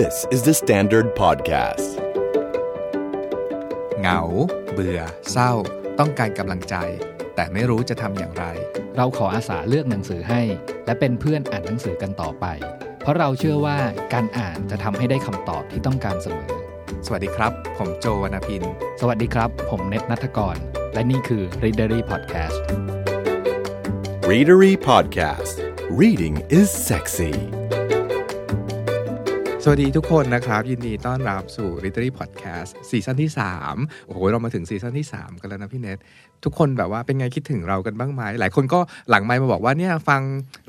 This is the Standard Podcast. เหงา เบื่อ เศร้า ต้องการกำลังใจ แต่ไม่รู้จะทำอย่างไร เราขออาสาเลือกหนังสือให้ และเป็นเพื่อนอ่านหนังสือกันต่อไป เพราะเราเชื่อว่าการอ่านจะทำให้ได้คำตอบที่ต้องการเสมอ สวัสดีครับ ผมโจวรรณพิน สวัสดีครับ ผมเน็ตนัทกร และนี่คือ Readery Podcast Readery Podcast. Reading is sexy. สวัสดีทุกคนนะครับ ยินดีต้อนรับสู่ Literary Podcast ซีซั่นที่ 3 โอ้โห เรามาถึงซีซั่นที่ 3 กันแล้วนะพี่เน็ตทุกคนแบบว่าเป็นไงคิดถึงเรากันบ้างไหมหลายคนก็หลังไมค์มาบอกว่าเนี่ยฟัง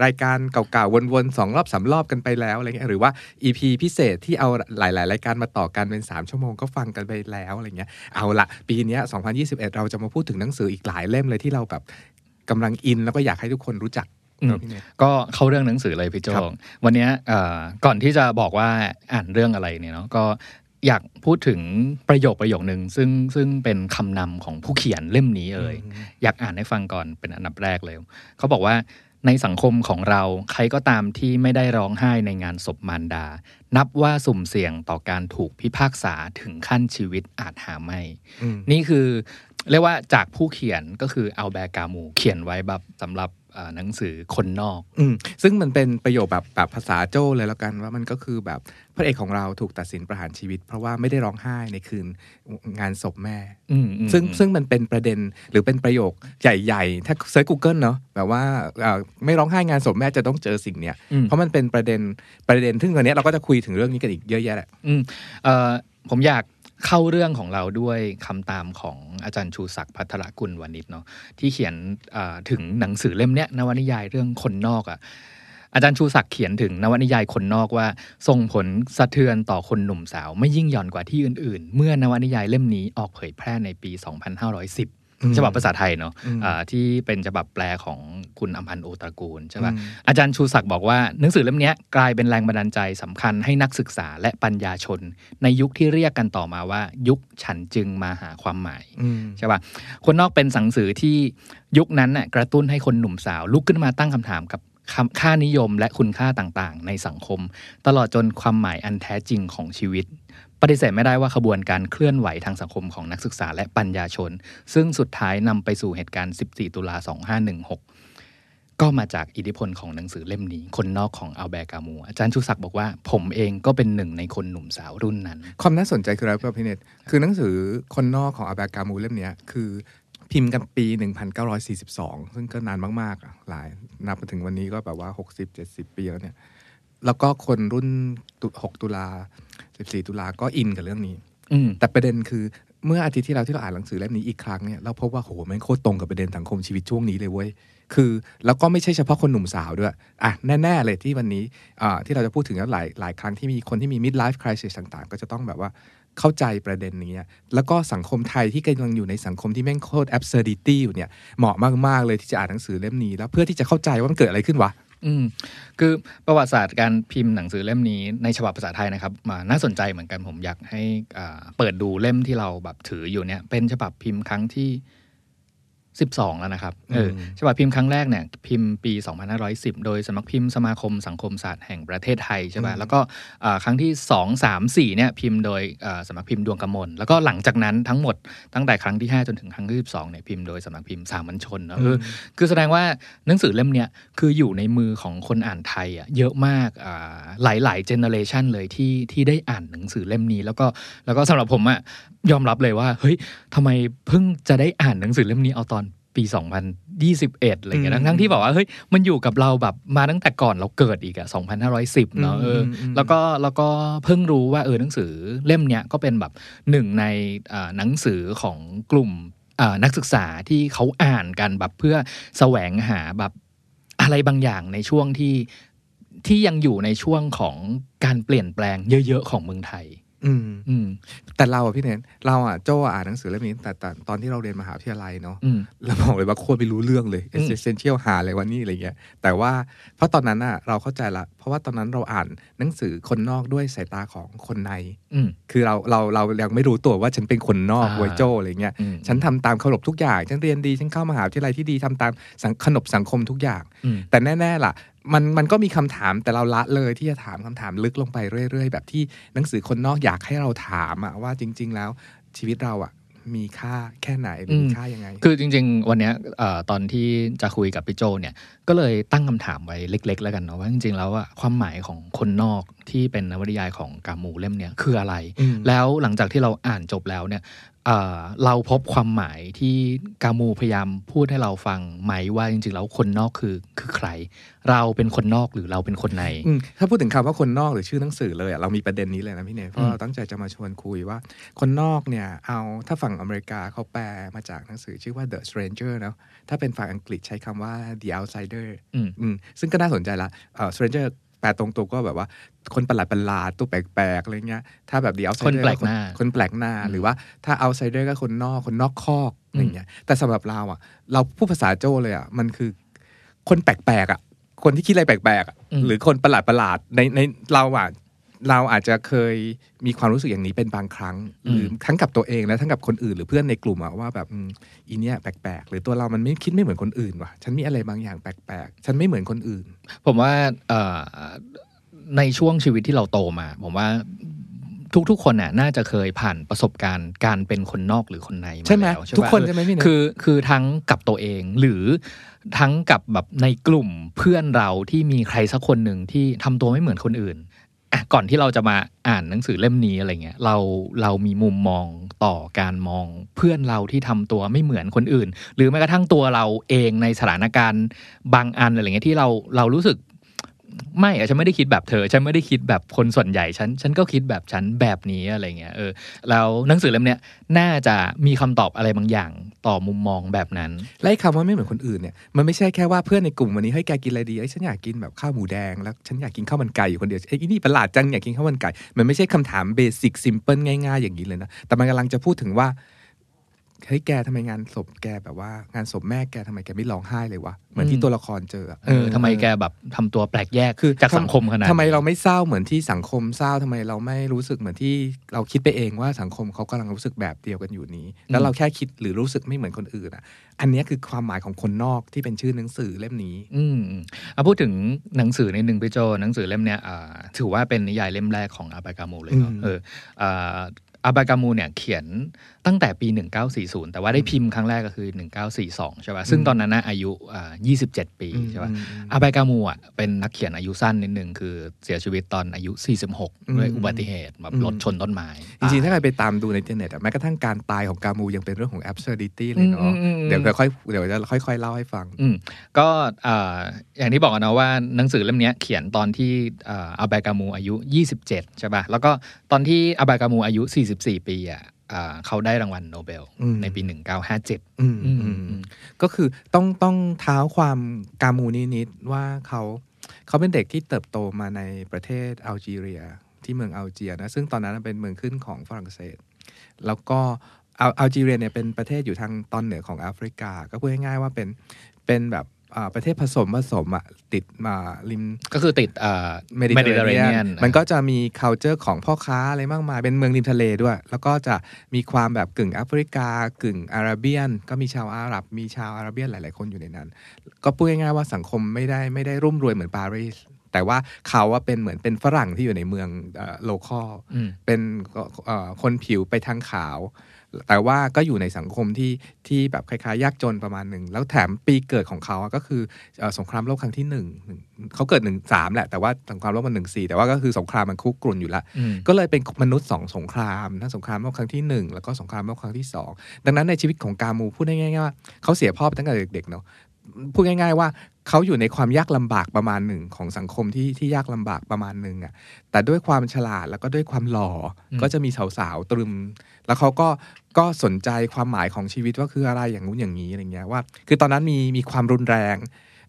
รายการเก่าๆ วนๆสองรอบสามรอบกันไปแล้วอะไรเงี้ยหรือว่า EP พิเศษที่เอาหลายๆ รายการมาต่อกันเป็น 3 ชั่วโมงก็ฟังกันไปแล้วอะไรเงี้ยเอาละปีนี้ย2021 เราจะมาพูดถึงหนังสืออีกหลายเล่มเลยที่เราแบบกำลังอินแล้วก็อยากให้ทุกคนรู้จัก อืมเนอะพี่เน็ตก็เข้าเรื่องหนังสือเลยพี่โจครับวันเนี้ยเอ่อก่อนที่จะบอกว่าอ่านเรื่องอะไรเนี่ยเนาะก็อยากพูดถึงประโยคประโยคนึงซึ่งซึ่งเป็นคำนำของผู้เขียนเล่มนี้เลยอยากอ่านให้ฟังก่อนเป็นอันดับแรกเลยเขาบอกว่าในสังคมของเราใครก็ตามที่ไม่ได้ร้องไห้ในงานศพมารดา นับว่าสุ่มเสี่ยงต่อการถูกพิพากษาถึงขั้นชีวิตอาจหาไม่อืมนี่คือเรียกว่าจากผู้เขียนก็คืออัลแบร์กามูเขียนไว้แบบสำหรับเอ่อ หนังสือคนนอก อืมซึ่งมันเป็นประโยคแบบแบบภาษาโจ้เลยแล้วกันว่ามันก็คือแบบพระเอกของเราถูกตัดสินประหารชีวิต เพราะว่าไม่ได้ร้องไห้ในคืนงานศพแม่อืมอืมซึ่งอืมซึ่งมันเป็นประเด็นหรือเป็นประโยคใหญ่ๆ ถ้า search Google เนาะแบบว่าเอ่อไม่ร้องไห้งานศพแม่จะต้องเจอสิ่งเนี้ยอืมเพราะมันเป็นประเด็นประเด็นซึ่งวันนี้เราก็จะคุยถึงเรื่องนี้กันอีกเยอะแยะแหละอืมเอ่อผมอยาก เข้าเรื่องของเราด้วยคำตามของอาจารย์ชูศักดิ์พัทรกุลวานิชเนาะที่เขียนถึงหนังสือเล่มเนี้ยนวนิยายเรื่องคนนอกอะ่ะอาจารย์ชูศักดิ์เขียนถึงนวนิยายคนนอกว่าส่งผลสะเทือนต่อคนหนุ่มสาว ไม่ยิ่งหย่อนกว่าที่อื่น ๆ เมื่อนวนิยายเล่มนี้ออกเผยแพร่ในปี 2510อืม ฉบับภาษาไทยเนาะอืมอ่าที่เป็นฉบับแปลของคุณอมพันธ์โอตระกูลใช่ปะอืมอาจารย์ชูศักดิ์บอกว่าหนังสือเล่มเนี้ยกลายเป็นแรงบันดาลใจสำคัญให้นักศึกษาและปัญญาชน ในยุคที่เรียกกันต่อมาว่า ยุคฉันจึงมาหาความหมายอืมใช่ปะคนนอกเป็นสังสือที่ยุคนั้นน่ะกระตุ้นให้คนหนุ่มสาว ลุกขึ้นมาตั้งคำถามกับคำค่านิยมและคุณค่าต่างๆ ในสังคม ตลอดจนความหมายอันแท้จริงของชีวิต ปฏิเสธไม่ได้ว่าขบวนการเคลื่อนไหวทางสังคมของนักศึกษาและปัญญาชน ซึ่งสุดท้ายนำไปสู่เหตุการณ์ 14 ตุลา 2516 ก็มาจากอิทธิพลของหนังสือเล่มนี้ คนนอกของอัลแบร์กามูอาจารย์ชูศักดิ์บอกว่า ผมเองก็เป็นหนึ่งในคนหนุ่มสาวรุ่นนั้น ความน่าสนใจคืออะไรครับพี่เน็ตคือหนังสือคนนอกของอาบากามูเล่มนี้คือพิมพ์กันปี 1942 ซึ่งก็นานมากๆอะหลายนับมาถึงวันนี้ก็แบบว่า 60-70 ปีแล้วเนี่ย แล้วก็คนรุ่นตุ6ตุลา 14 ตุลาก็อินกับเรื่องนี้อืมแต่ประเด็นคือเมื่ออาทิตย์ที่เราที่เราอ่านหนังสือเล่มนี้อีกครั้งเนี่ยเราพบว่าโหแม่งโคตรตรงกับประเด็นสังคมชีวิตช่วงนี้เลยเว้ยคือ แล้วก็ไม่ใช่เฉพาะคนหนุ่มสาวด้วยอะแน่ๆเลยที่วันนี้อ่าที่เราจะพูดถึงแล้วหลายหลายครั้งที่มีคนที่มี mid life crisis ต่างๆ ก็จะต้องแบบว่าเข้าใจประเด็นนี้อะแล้วก็สังคมไทยที่กำลังอยู่ในสังคมที่แม่งโคตร absurdity อยู่เนี่ยเหมาะมากๆเลยที่จะอ่านหนังสือเล่มนี้ แล้วเพื่อที่จะเข้าใจว่ามันเกิดอะไรขึ้นวะ อืมคือประวัติศาสตร์การพิมพ์หนังสือเล่มนี้ในฉบับภาษาไทยนะครับมาน่าสนใจเหมือนกันผมอยากให้อ่าเปิดดูเล่มที่เราแบบถืออยู่เนี่ยเป็นฉบับพิมพ์ครั้งที่ 12 แล้วนะครับเอออมฉบับพิมพ์ครั้งแรกเนี่ยพิมพ์ปี 2510 โดยสำนักพิมพ์สมาคมสังคมศาสตร์แห่งประเทศไทยใช่ป่ะแล้วก็อ่าครั้งที่ 2 3 4เนี่ยพิมพ์โดยอ่าสำนักพิมพ์ดวงกมลแล้วก็หลังจากนั้นทั้งหมดตั้งแต่ครั้งที่ 5 จนถึงครั้งที่ 12เนี่ยพิมพ์โดยสำนักพิมพ์สามัญชนเนอะเออคือแสดงว่าหนังสือเล่มเนี้ยคืออยู่ในมือของคนอ่านไทยอะเยอะมากอ่าหลายๆเจเนอเรชันเลยที่ที่ได้อ่านหนังสือเล่มนี้ แล้วก็แล้วก็สำหรับผมอะ ยอมรับเลยว่า เฮ้ยทำไมเพิ่งจะได้อ่านหนังสือเล่มนี้เอาตอนปี 2021อะไรเงี้ยอืมทั้งๆที่บอกว่าเฮ้ยมันอยู่กับเราแบบมาตั้งแต่ก่อนเราเกิดอีกอะ2510 เนาะเอออมอืมแล้วก็แล้วก็เพิ่งรู้ว่าเออหนังสือเล่มเนี้ยก็เป็นแบบหนึ่งในอ่าหนังสือของกลุ่มอ่านักศึกษาที่เขาอ่านกันแบบเพื่อแสวงหาแบบอะไรบางอย่างในช่วงที่ที่ยังอยู่ในช่วงของการเปลี่ยนแปลงเยอะ ๆ ของเมืองไทย อืมอืมแต่เราอะพี่เนนเราอะโจอ่านหนังสือเล่มนี้แต่แต่ตอนที่เราเรียนมหาวิทยาลัยเนาะอืมเราบอกเลยว่าโคตรไม่รู้เรื่องเลยอืม essential หาอะไรวันนี้อะไรเงี้ย แต่ว่าเพราะตอนนั้นอะเราเข้าใจละ เพราะว่าตอนนั้นเราอ่านหนังสือคนนอกด้วยสายตาของคนในอืมคือเราเราเรายังไม่รู้ตัวว่าฉันเป็นคนนอกอ่าไวยโจอะไรเงี้ยอืมฉันทำตามขนบทุกอย่าง ฉันเรียนดีฉันเข้ามหาวิทยาลัยที่ดีทำตามสังขนบสังคมทุกอย่างอืมแต่แน่ๆล่ะ มันมันก็มีคำถามแต่เราละเลยที่จะถามคำถามลึกลงไปเรื่อย ๆ แบบที่หนังสือคนนอกอยากให้เราถามอะว่าจริง ๆ แล้วชีวิตเราอะมีค่าแค่ไหนหรือมีค่ายังไง คือจริง ๆ วันเนี้ยเอ่อตอนที่จะคุยกับพี่โจเนี่ยก็เลยตั้งคำถามไว้เล็ก ๆ แล้วกันเนาะว่าจริง ๆ แล้วอะความหมายของคนนอกที่เป็นนวนิยายของกามูเล่มเนี้ยคืออะไรอืมแล้วหลังจากที่เราอ่านจบแล้วเนี่ย เอ่อเราพบความหมายที่กามูพยายามพูดให้เราฟังไหมว่าจริงๆแล้วคนนอกคือคือใคร เราเป็นคนนอกหรือเราเป็นคนในอืมถ้าพูดถึงคำว่าคนนอกหรือชื่อหนังสือเลยอะเรามีประเด็นนี้เลยนะพี่เนยเพอืราะมเราตั้งใจจะมาชวนคุยว่า คนนอกเนี่ยเอาถ้าฝั่งอเมริกาเขาแปลมาจากหนังสือชื่อว่า The Stranger เนาะถ้าเป็นฝั่งอังกฤษใช้คำว่า The Outsider อืมอืมซึ่งก็น่าสนใจละเอ่อ stranger แปลตรงตัวก็แบบว่า คนประหลาดประหลาดๆตัวแปลกๆอะไรเงี้ย ถ้าแบบ the outsider คนแปลกหน้าคนแปลกหน้าอืมหรือว่าถ้า outsider ก็คนนอกคนนอกคอกอะไรเงี้ย แต่สำหรับเราอะ เราพูดภาษาโจ้เลยอะมันคือ คนแปลกๆอะ คนที่คิดอะไรแปลกๆอะหรือคนประหลาดประหลาดๆในในเราอะ เราอาจจะเคยมีความรู้สึกอย่างนี้เป็นบางครั้งหรือทั้งกับตัวเองและทั้งกับคนอื่น หรือเพื่อนในกลุ่มอะว่าแบบอืมอีเนี้ยแปลกๆ หรือตัวเรามันไม่คิดไม่เหมือนคนอื่นว่ะฉันมีอะไรบางอย่างแปลกๆ ฉันไม่เหมือนคนอื่น ผมว่าเอ่อในช่วงชีวิตที่เราโตมา ผมว่าทุกๆคนน่ะน่าจะเคยผ่านประสบการณ์การเป็นคนนอกหรือคนในมาใช่ไหมแล้วทุกคนปะใช่ไหมพี่เนยคือคือทั้งกับตัวเองหรือทั้งกับแบบในกลุ่มเพื่อนเราที่มีใครสักคนหนึ่งที่ทำตัวไม่เหมือนคนอื่น อะก่อนที่เราจะมาอ่านหนังสือเล่มนี้อะไรเงี้ยเราเรามีมุมมองต่อการมองเพื่อนเราที่ทำตัวไม่เหมือนคนอื่น หรือแม้กระทั่งตัวเราเองในสถานการณ์บางอันอะไรเงี้ยที่เราเรารู้สึก ไม่อะฉันไม่ได้คิดแบบเธอ ฉันไม่ได้คิดแบบคนส่วนใหญ่ฉัน ฉันก็คิดแบบฉันแบบนี้อะไรเงี้ยเออแล้วหนังสือเล่มเนี้ยน่าจะมีคำตอบอะไรบางอย่างต่อมุมมองแบบนั้นไล่คำว่าไม่เหมือนคนอื่นเนี่ยมันไม่ใช่แค่ว่าเพื่อนในกลุ่มวันนี้ให้แกกินอะไรดีไอ้ฉันอยากกินแบบข้าวหมูแดงแล้วฉันอยากกินข้าวมันไก่อยู่คนเดียวไอ้อีนี่ประหลาดจังอยากกินข้าวมันไก่มันไม่ใช่คำถามเบสิกซิมเพิลง่ายๆอย่างนี้เลยนะแต่มันกำลังจะพูดถึงว่า เฮ้ยแกทำไมงานศพแกแบบว่างานศพแม่แกทำไมแกไม่ร้องไห้เลยวะเหมือนที่อืมตัวละครเจออะเออทำไมแกแบบทำตัวแปลกแยกคือจากสังคมขนาดนี้ทำไมเราไม่เศร้าเหมือนที่สังคมเศร้าทำไมเราไม่รู้สึกเหมือนที่เราคิดไปเองว่าสังคมเขากำลังรู้สึกแบบเดียวกันอยู่นี้ แล้วเราแค่คิดหรือรู้สึกไม่เหมือนคนอื่นอะ อันเนี้ยคือความหมายของคนนอกที่เป็นชื่อหนังสือเล่มนี้ อืมอืมเอาพูดถึงหนังสือในหนึ่งพี่โจหนังสือเล่มเนี้ยอ่าถือว่าเป็นนิยายเล่มแรกของอาบากามูเลยเนาะอืมเออ อ่าอัลแบร์กามูเนี่ยเขียนตั้งแต่ปี 1940 แต่ว่าได้พิมพ์ครั้งแรกก็คือ 1942 ใช่ป่ะ ซึ่งตอนนั้นนะอายุอ่า27 ปีใช่ป่ะอืมอืมอัลแบร์กามูอะเป็นนักเขียนอายุสั้นนิดนึง คือเสียชีวิตตอนอายุ 46 ด้วยอืมอุบัติเหตุแบบอืมรถชนต้นไม้ จริงๆถ้ายใครไปตามดูในอินเทอร์เน็ตอะแม้กระทั่งการตายของกามูยังเป็นเรื่องของ absurdity เลยเนาะอืมอืมอืมเดี๋ยวจะค่อยเดี๋ยวจะค่อย ๆ เล่าให้ฟังอืมก็อ่าอย่างที่บอกกันนะว่าหนังสือเล่มเนี้ยเขียนตอนที่อ่าอัลแบร์กามูอายุ 27 ใช่ป่ะ แล้วก็ตอนที่อัลแบร์กามูอายุ44 ปีอะอ่าเขาได้รางวัลโนเบลอืมในปี 1957อืมอืมอืมอืมก็คือต้องต้องเท้าความกามูนิดๆว่าเขาเขาเป็นเด็กที่เติบโตมาในประเทศอัลจีเรีย ที่เมืองอัลเจียร์นะซึ่งตอนนั้นเป็นเมืองขึ้นของฝรั่งเศส แล้วก็อัลอัลจีเรียเนี่ยเป็นประเทศอยู่ทางตอนเหนือของแอฟริกา ก็พูดง่ายๆว่าเป็นเป็นแบบอ่า ประเทศผสมผสมอะติดมาริมก็คือติดอ่าเมดิเตอร์เรเนียน Mediterranean มันก็จะมี culture ของพ่อค้าอะไรมากมาย เป็นเมืองริมทะเลด้วย แล้วก็จะมีความแบบกึ่งแอฟริกากึ่งอาราเบียน ก็มีชาวอาหรับ มีชาวอาราเบียนหลาย ๆ คนอยู่ในนั้น ก็พูดง่ายๆว่าสังคมไม่ได้ไม่ได้รุ่มรวยเหมือนปารีสแต่ว่าเขาว่าเป็นเหมือนเป็นฝรั่งที่อยู่ในเมืองโลคอลอืมเป็นเอ่อคนผิวไปทางขาว แต่ว่าก็อยู่ในสังคมที่ที่แบบคล้ายๆ ยากจนประมาณหนึ่ง แล้วแถมปีเกิดของเขาอะก็คือเอ่อสงครามโลกครั้งที่หนึ่งหนึ่งเขาเกิดหนึ่งสามแหละ แต่ว่าสงครามโลกมันหนึ่งสี่แต่ว่าก็คือสงครามมันคุกกรุ่นอยู่แล้วอืมก็เลยเป็นมนุษย์สองสงครามทั้งสงครามโลกครั้งที่หนึ่งแล้วก็สงครามโลกครั้งที่สองดังนั้นในชีวิตของกามูพูดได้ง่ายๆว่าเขาเสียพ่อไปตั้งแต่เด็กๆเนาะ พูดง่าย ๆ ว่าเขาอยู่ในความยากลำบากประมาณหนึ่งของสังคมที่ที่ยากลำบากประมาณหนึ่งอะแต่ด้วยความฉลาดแล้วก็ด้วยความหล่ออมก็จะมีสาวๆตรึม แล้วเขาก็ก็สนใจความหมายของชีวิตว่าคืออะไรอย่างนู้นอย่างนี้อะไรเงี้ยว่า คือตอนนั้นมีมีความรุนแรง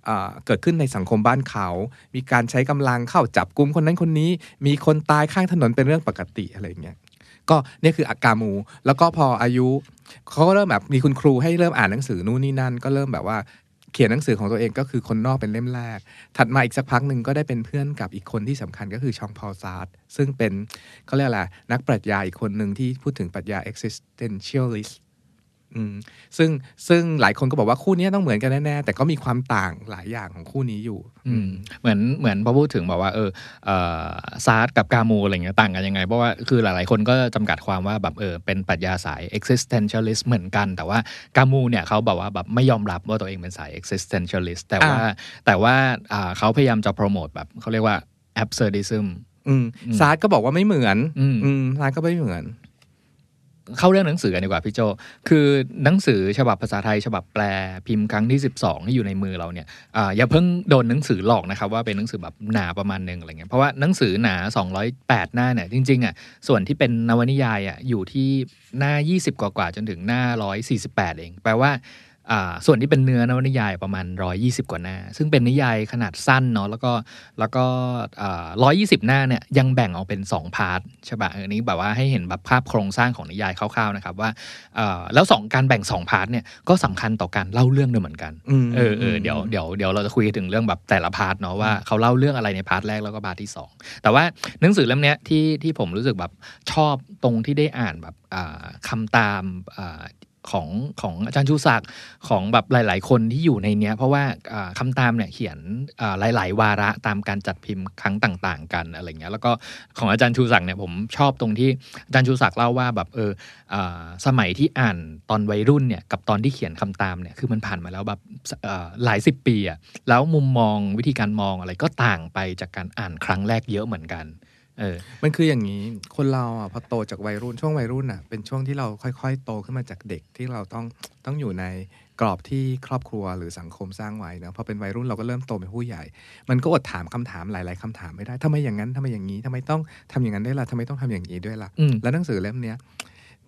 เอ่อเกิดขึ้นในสังคมบ้านเขา มีการใช้กำลังเข้าจับกลุ่มคนนั้นคนนี้ มีคนตายข้างถนนเป็นเรื่องปกติอะไรเงี้ย ก็เนี่ยคืออากามู แล้วก็พออายุเขาก็เริ่มแบบมีคุณครูให้เริ่มอ่านหนังสือนู่นนี่นั่น ก็เริ่มแบบว่า เขียนหนังสือของตัวเองก็คือคนนอกเป็นเล่มแรก ถัดมาอีกสักพักหนึ่งก็ได้เป็นเพื่อนกับอีกคนที่สำคัญก็คือชองพอลซาร์ซึ่งเป็นเขาเรียกอะไรนักปรัชญาอีกคนหนึ่งที่พูดถึงปรัชญา existentialist อืมซึ่งซึ่งหลายคนก็บอกว่าคู่นี้ต้องเหมือนกันแน่ๆแต่ก็มีความต่างหลายอย่างของคู่นี้อยู่ อืมเหมือนเหมือนพอพูดถึงบอกว่าเออเออซาร์กับกามูอะไรเงี้ยต่างกันยังไง เพราะว่าคือหลายๆคนก็จำกัดความว่าแบบเออเป็นปรัชญาสาย existentialist เหมือนกัน แต่ว่ากามูเนี่ยเขาบอกว่าแบบไม่ยอมรับว่าตัวเองเป็นสาย existentialist แต่ว่าอ่าแต่ว่าอ่าเขาพยายามจะโปรโมทแบบเขาเรียกว่า absurdism อืมซาร์ก็บอกว่าไม่เหมือนอืมอืมซาร์ก็ไม่เหมือน เข้าเรื่องหนังสือกันดีกว่าพี่โจ คือหนังสือฉบับภาษาไทย ฉบับแปลพิมพ์ครั้งที่ 12 ที่อยู่ในมือเราเนี่ยออย่าเพิ่งโดนหนังสือหลอกนะครับว่าเป็นหนังสือแบบหนาประมาณหนึ่งอะไรเงี้ย เพราะว่าหนังสือหนา 208 หน้าเนี่ยจริงๆอะส่วนที่เป็นนวนิยายอะอยู่ที่หน้า 20 กว่าๆจนถึงหน้า 148 เอง แปลว่า ส่วนที่เป็นเนื้อนวนิยายประมาณ 120 กว่าหน้า ซึ่งเป็นนิยายขนาดสั้นเนาะแล้วก็แล้วก็ร้อยยี่สิบหน้าเนี่ยยังแบ่งออกเป็น 2 part ใช่ปะอันนี้แบบว่าให้เห็นแบบภาพโครงสร้างของนิยายคร่าวๆนะครับว่าเอ่อแล้วสองการแบ่ง 2 part เนี่ยก็สำคัญต่อการเล่าเรื่องด้วยเหมือนกันอืมเออเออเดี๋ยวเดี๋ยวเดี๋ยวเราจะคุยถึงเรื่องแบบแต่ละ part เนาะว่าเขาเล่าเรื่องอะไรใน part แรกแล้วก็ part ที่ 2 แต่ว่าหนังสือเล่มเนี้ยที่ที่ผมรู้สึกแบบชอบตรงที่ได้อ่านแบบอ่าคำตามอ่า ของของอาจารย์ชูศักดิ์ของแบบหลาย ๆ คนที่อยู่ในเนี้ย เพราะว่าอ่าคำตามเนี่ยเขียนอ่าหลาย ๆ วาระตามการจัดพิมพ์ครั้งต่าง ๆ กันอะไรเงี้ยแล้วก็ของอาจารย์ชูศักดิ์เนี่ยผมชอบตรงที่อาจารย์ชูศักดิ์เล่าว่าแบบเออสมัยที่อ่านตอนวัยรุ่นเนี่ยกับตอนที่เขียนคำตามเนี่ยคือมันผ่านมาแล้วแบบหลายสิบปีอะแล้วมุมมองวิธีการมองอะไรก็ต่างไปจากการอ่านครั้งแรกเยอะเหมือนกัน เออมันคืออย่างนี้คนเราอะพอโตจากวัยรุ่นช่วงวัยรุ่นอะเป็นช่วงที่เราค่อยๆ โตขึ้นมาจากเด็กที่เราต้องต้องอยู่ในกรอบที่ครอบครัวหรือสังคมสร้างไว้เนอะพอเป็นวัยรุ่นเราก็เริ่มโตเป็นผู้ใหญ่ มันก็อดถามคำถามหลาย ๆคำถามไม่ได้ทำไมอย่างนั้นทำไมอย่างนี้ทำไมต้องทำอย่างนั้นด้วยล่ะทำไมต้องทำอย่างนี้ด้วยล่ะอืมแล้วหนังสือเล่มเนี้ย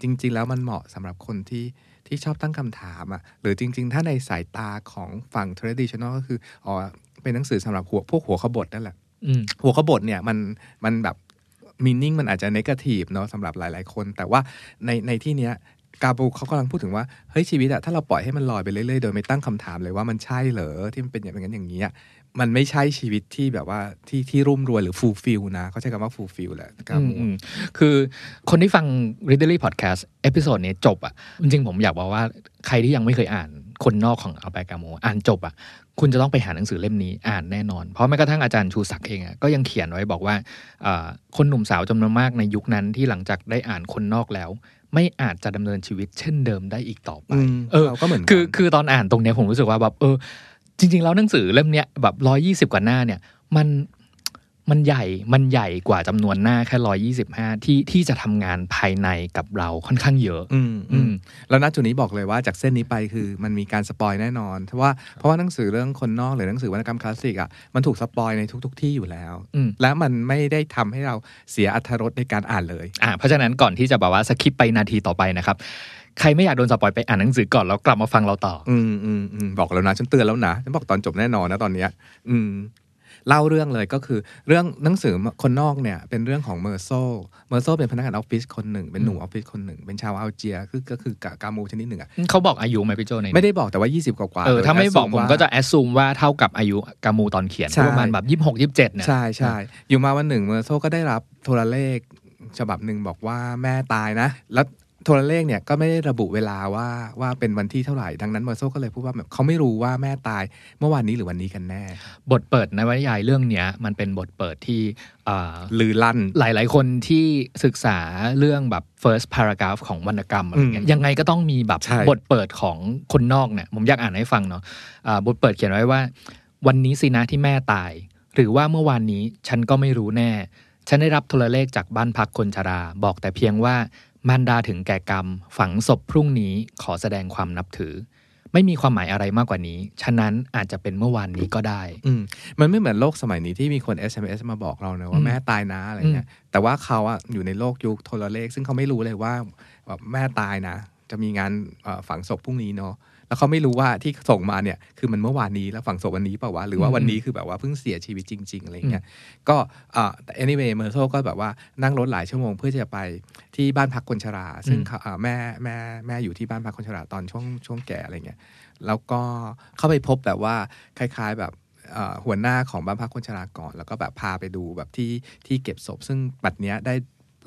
จริง ๆ แล้วมันเหมาะสำหรับคนที่ที่ชอบตั้งคำถามอะหรือจริง ๆ ถ้าในสายตาของฝั่ง traditional ก็คืออ๋อเป็นหนังสือสำหรับหัวพวกหัวขบถนั่นแหละอืม หัวขบถเนี่ยมันมันแบบ meaning มันอาจจะ negative เนาะสำหรับหลาย ๆ คน แต่ว่าในในที่เนี้ยกามูเขากำลังพูดถึงว่าเฮ้ยชีวิตอะถ้าเราปล่อยให้มันลอยไปเรื่อยๆ โดยไม่ตั้งคำถามเลยว่ามันใช่เหรอที่มันเป็นอย่างนั้นอย่างนี้ มันไม่ใช่ชีวิตที่แบบว่าที่ที่รุ่มรวยหรือ fulfill นะเขาใช้คำว่า fulfill แหละกาอืมมูอืมคือคนที่ฟัง Readerly Podcast episode นี้จบอะ จริงๆผมอยากบอกว่าใครที่ยังไม่เคยอ่านคนนอกของอัลแบร์ กามูอ่านจบอะ คุณจะต้องไปหาหนังสือเล่มนี้อ่านแน่นอน เพราะแม้กระทั่งอาจารย์ชูศักดิ์เองอะก็ยังเขียนไว้บอกว่าอ่าคนหนุ่มสาวจำนวนมากในยุคนั้นที่หลังจากได้อ่านคนนอกแล้วไม่อาจจะดำเนินชีวิตเช่นเดิมได้อีกต่อไปอืมเออเราก็เหมือนกันคือ คือตอนอ่านตรงเนี้ยผมรู้สึกว่าแบบ เออ จริง ๆ แล้วหนังสือเล่มเนี้ยแบบร้อยยี่สิบกว่าหน้าเนี่ย มันมันใหญ่ มันใหญ่กว่าจำนวนหน้าแค่ร้อยยี่สิบห้าที่ที่จะทำงานภายในกับเราค่อนข้างเยอะ อืมอือืมแล้วณจุดนี้บอกเลยว่าจากเส้นนี้ไปคือมันมีการ spoil แน่นอนเพราะว่าเพราะว่าหนังสือเรื่องคนนอกหรือหนังสือวรรณกรรมคลาสสิกอะมันถูก spoil ในทุก ๆ ที่อยู่แล้วอืมและมันไม่ได้ทำให้เราเสียอรรถรสในการอ่านเลย อ่าเพราะฉะนั้นก่อนที่จะแบบว่า skip ไปนาทีต่อไปนะครับ ใครไม่อยากโดน spoil ไปอ่านหนังสือก่อนแล้วกลับมาฟังเราต่อ อืมอืมอืมบอกแล้วนะฉันเตือนแล้วนะฉันบอกตอนจบแน่นอนนะตอนเนี้ย อืมเล่าเรื่องเลยก็คือเรื่องหนังสือคนนอกเนี่ยเป็นเรื่องของเมอร์โซเมอร์โซเป็นพนักงานออฟฟิศคนหนึ่ง เป็นหนุ่มออฟฟิศคนหนึ่ง เป็นชาวอัลเจียคือก็คือกากามูนิดหนึ่งอะเขาบอกอายุไหมพี่โจในนี้ไม่ได้บอกแต่ว่า 20 กว่าๆเออถ้าไม่บอกโดยผม assume ก็จะว่า assume ว่าเท่ากับอายุกามูตอนเขียนใช่ประมาณแบบยี่สิบหกยี่สิบเจ็ดเนี่ยใช่ใช่อยู่มาวันหนึ่งเมอร์โซก็ได้รับโทรเลขฉบับหนึ่งบอกว่าแม่ตายนะ แล้ว โทรเลขเนี่ยก็ไม่ได้ระบุเวลาว่าว่าเป็นวันที่เท่าไหร่ ดังนั้นเมอร์โซก็เลยพูดว่าแบบเขาไม่รู้ว่าแม่ตายเมื่อวานนี้หรือวันนี้กันแน่ บทเปิดในวรรณยายเรื่องเนี้ยมันเป็นบทเปิดที่อ่าลือลั่นหลาย ๆ คนที่ศึกษาเรื่องแบบ first paragraph ของวรรณกรรมอะไรเงี้ยอืมยังไงก็ต้องมีแบบใช่บทเปิดของคนนอกเนี่ยผมอยากอ่านให้ฟังเนาะอ่าบทเปิดเขียนไว้ว่า วันนี้สินะที่แม่ตาย หรือว่าเมื่อวานนี้ฉันก็ไม่รู้แน่ฉันได้รับโทรเลขจากบ้านพักคนชรา บอกแต่เพียงว่ามารดาถึงแก่กรรม ฝังศพพรุ่งนี้ขอแสดงความนับถือ ไม่มีความหมายอะไรมากกว่านี้ ฉะนั้นอาจจะเป็นเมื่อวานนี้ก็ได้ อืมมันไม่เหมือนโลกสมัยนี้ที่มีคน SMS มาบอกเราเนะว่าอืมแม่ตายนะอะไรเงี้ยแต่ว่าเขาอะอยู่ในโลกยุคโทรเลข ซึ่งเขาไม่รู้เลยว่าแบบแม่ตายนะ จะมีงานเอ่อฝังศพพรุ่งนี้เนาะแล้วเขาไม่รู้ว่าที่ส่งมาเนี่ยคือมันเมื่อวานนี้แล้วฝังศพวันนี้เปล่าวะหรือว่าวันนี้คือแบบว่าเพิ่งเสียชีวิตจริง ๆอะไรเงี้ยก็อ่าแต่ anyway เมอร์โซก็แบบว่านั่งรถหลายชั่วโมงเพื่อจะไป ที่บ้านพักคนชรา ซึ่งเขาอ่าแม่แม่แม่อยู่ที่บ้านพักคนชราตอนช่วงช่วงแก่อะไรเงี้ยแล้วก็เข้าไปพบแบบว่าคล้าย ๆแบบเอ่อหัวหน้าของบ้านพักคนชราก่อน แล้วก็แบบพาไปดูแบบที่ที่เก็บศพ ซึ่งปัดเนี้ยได้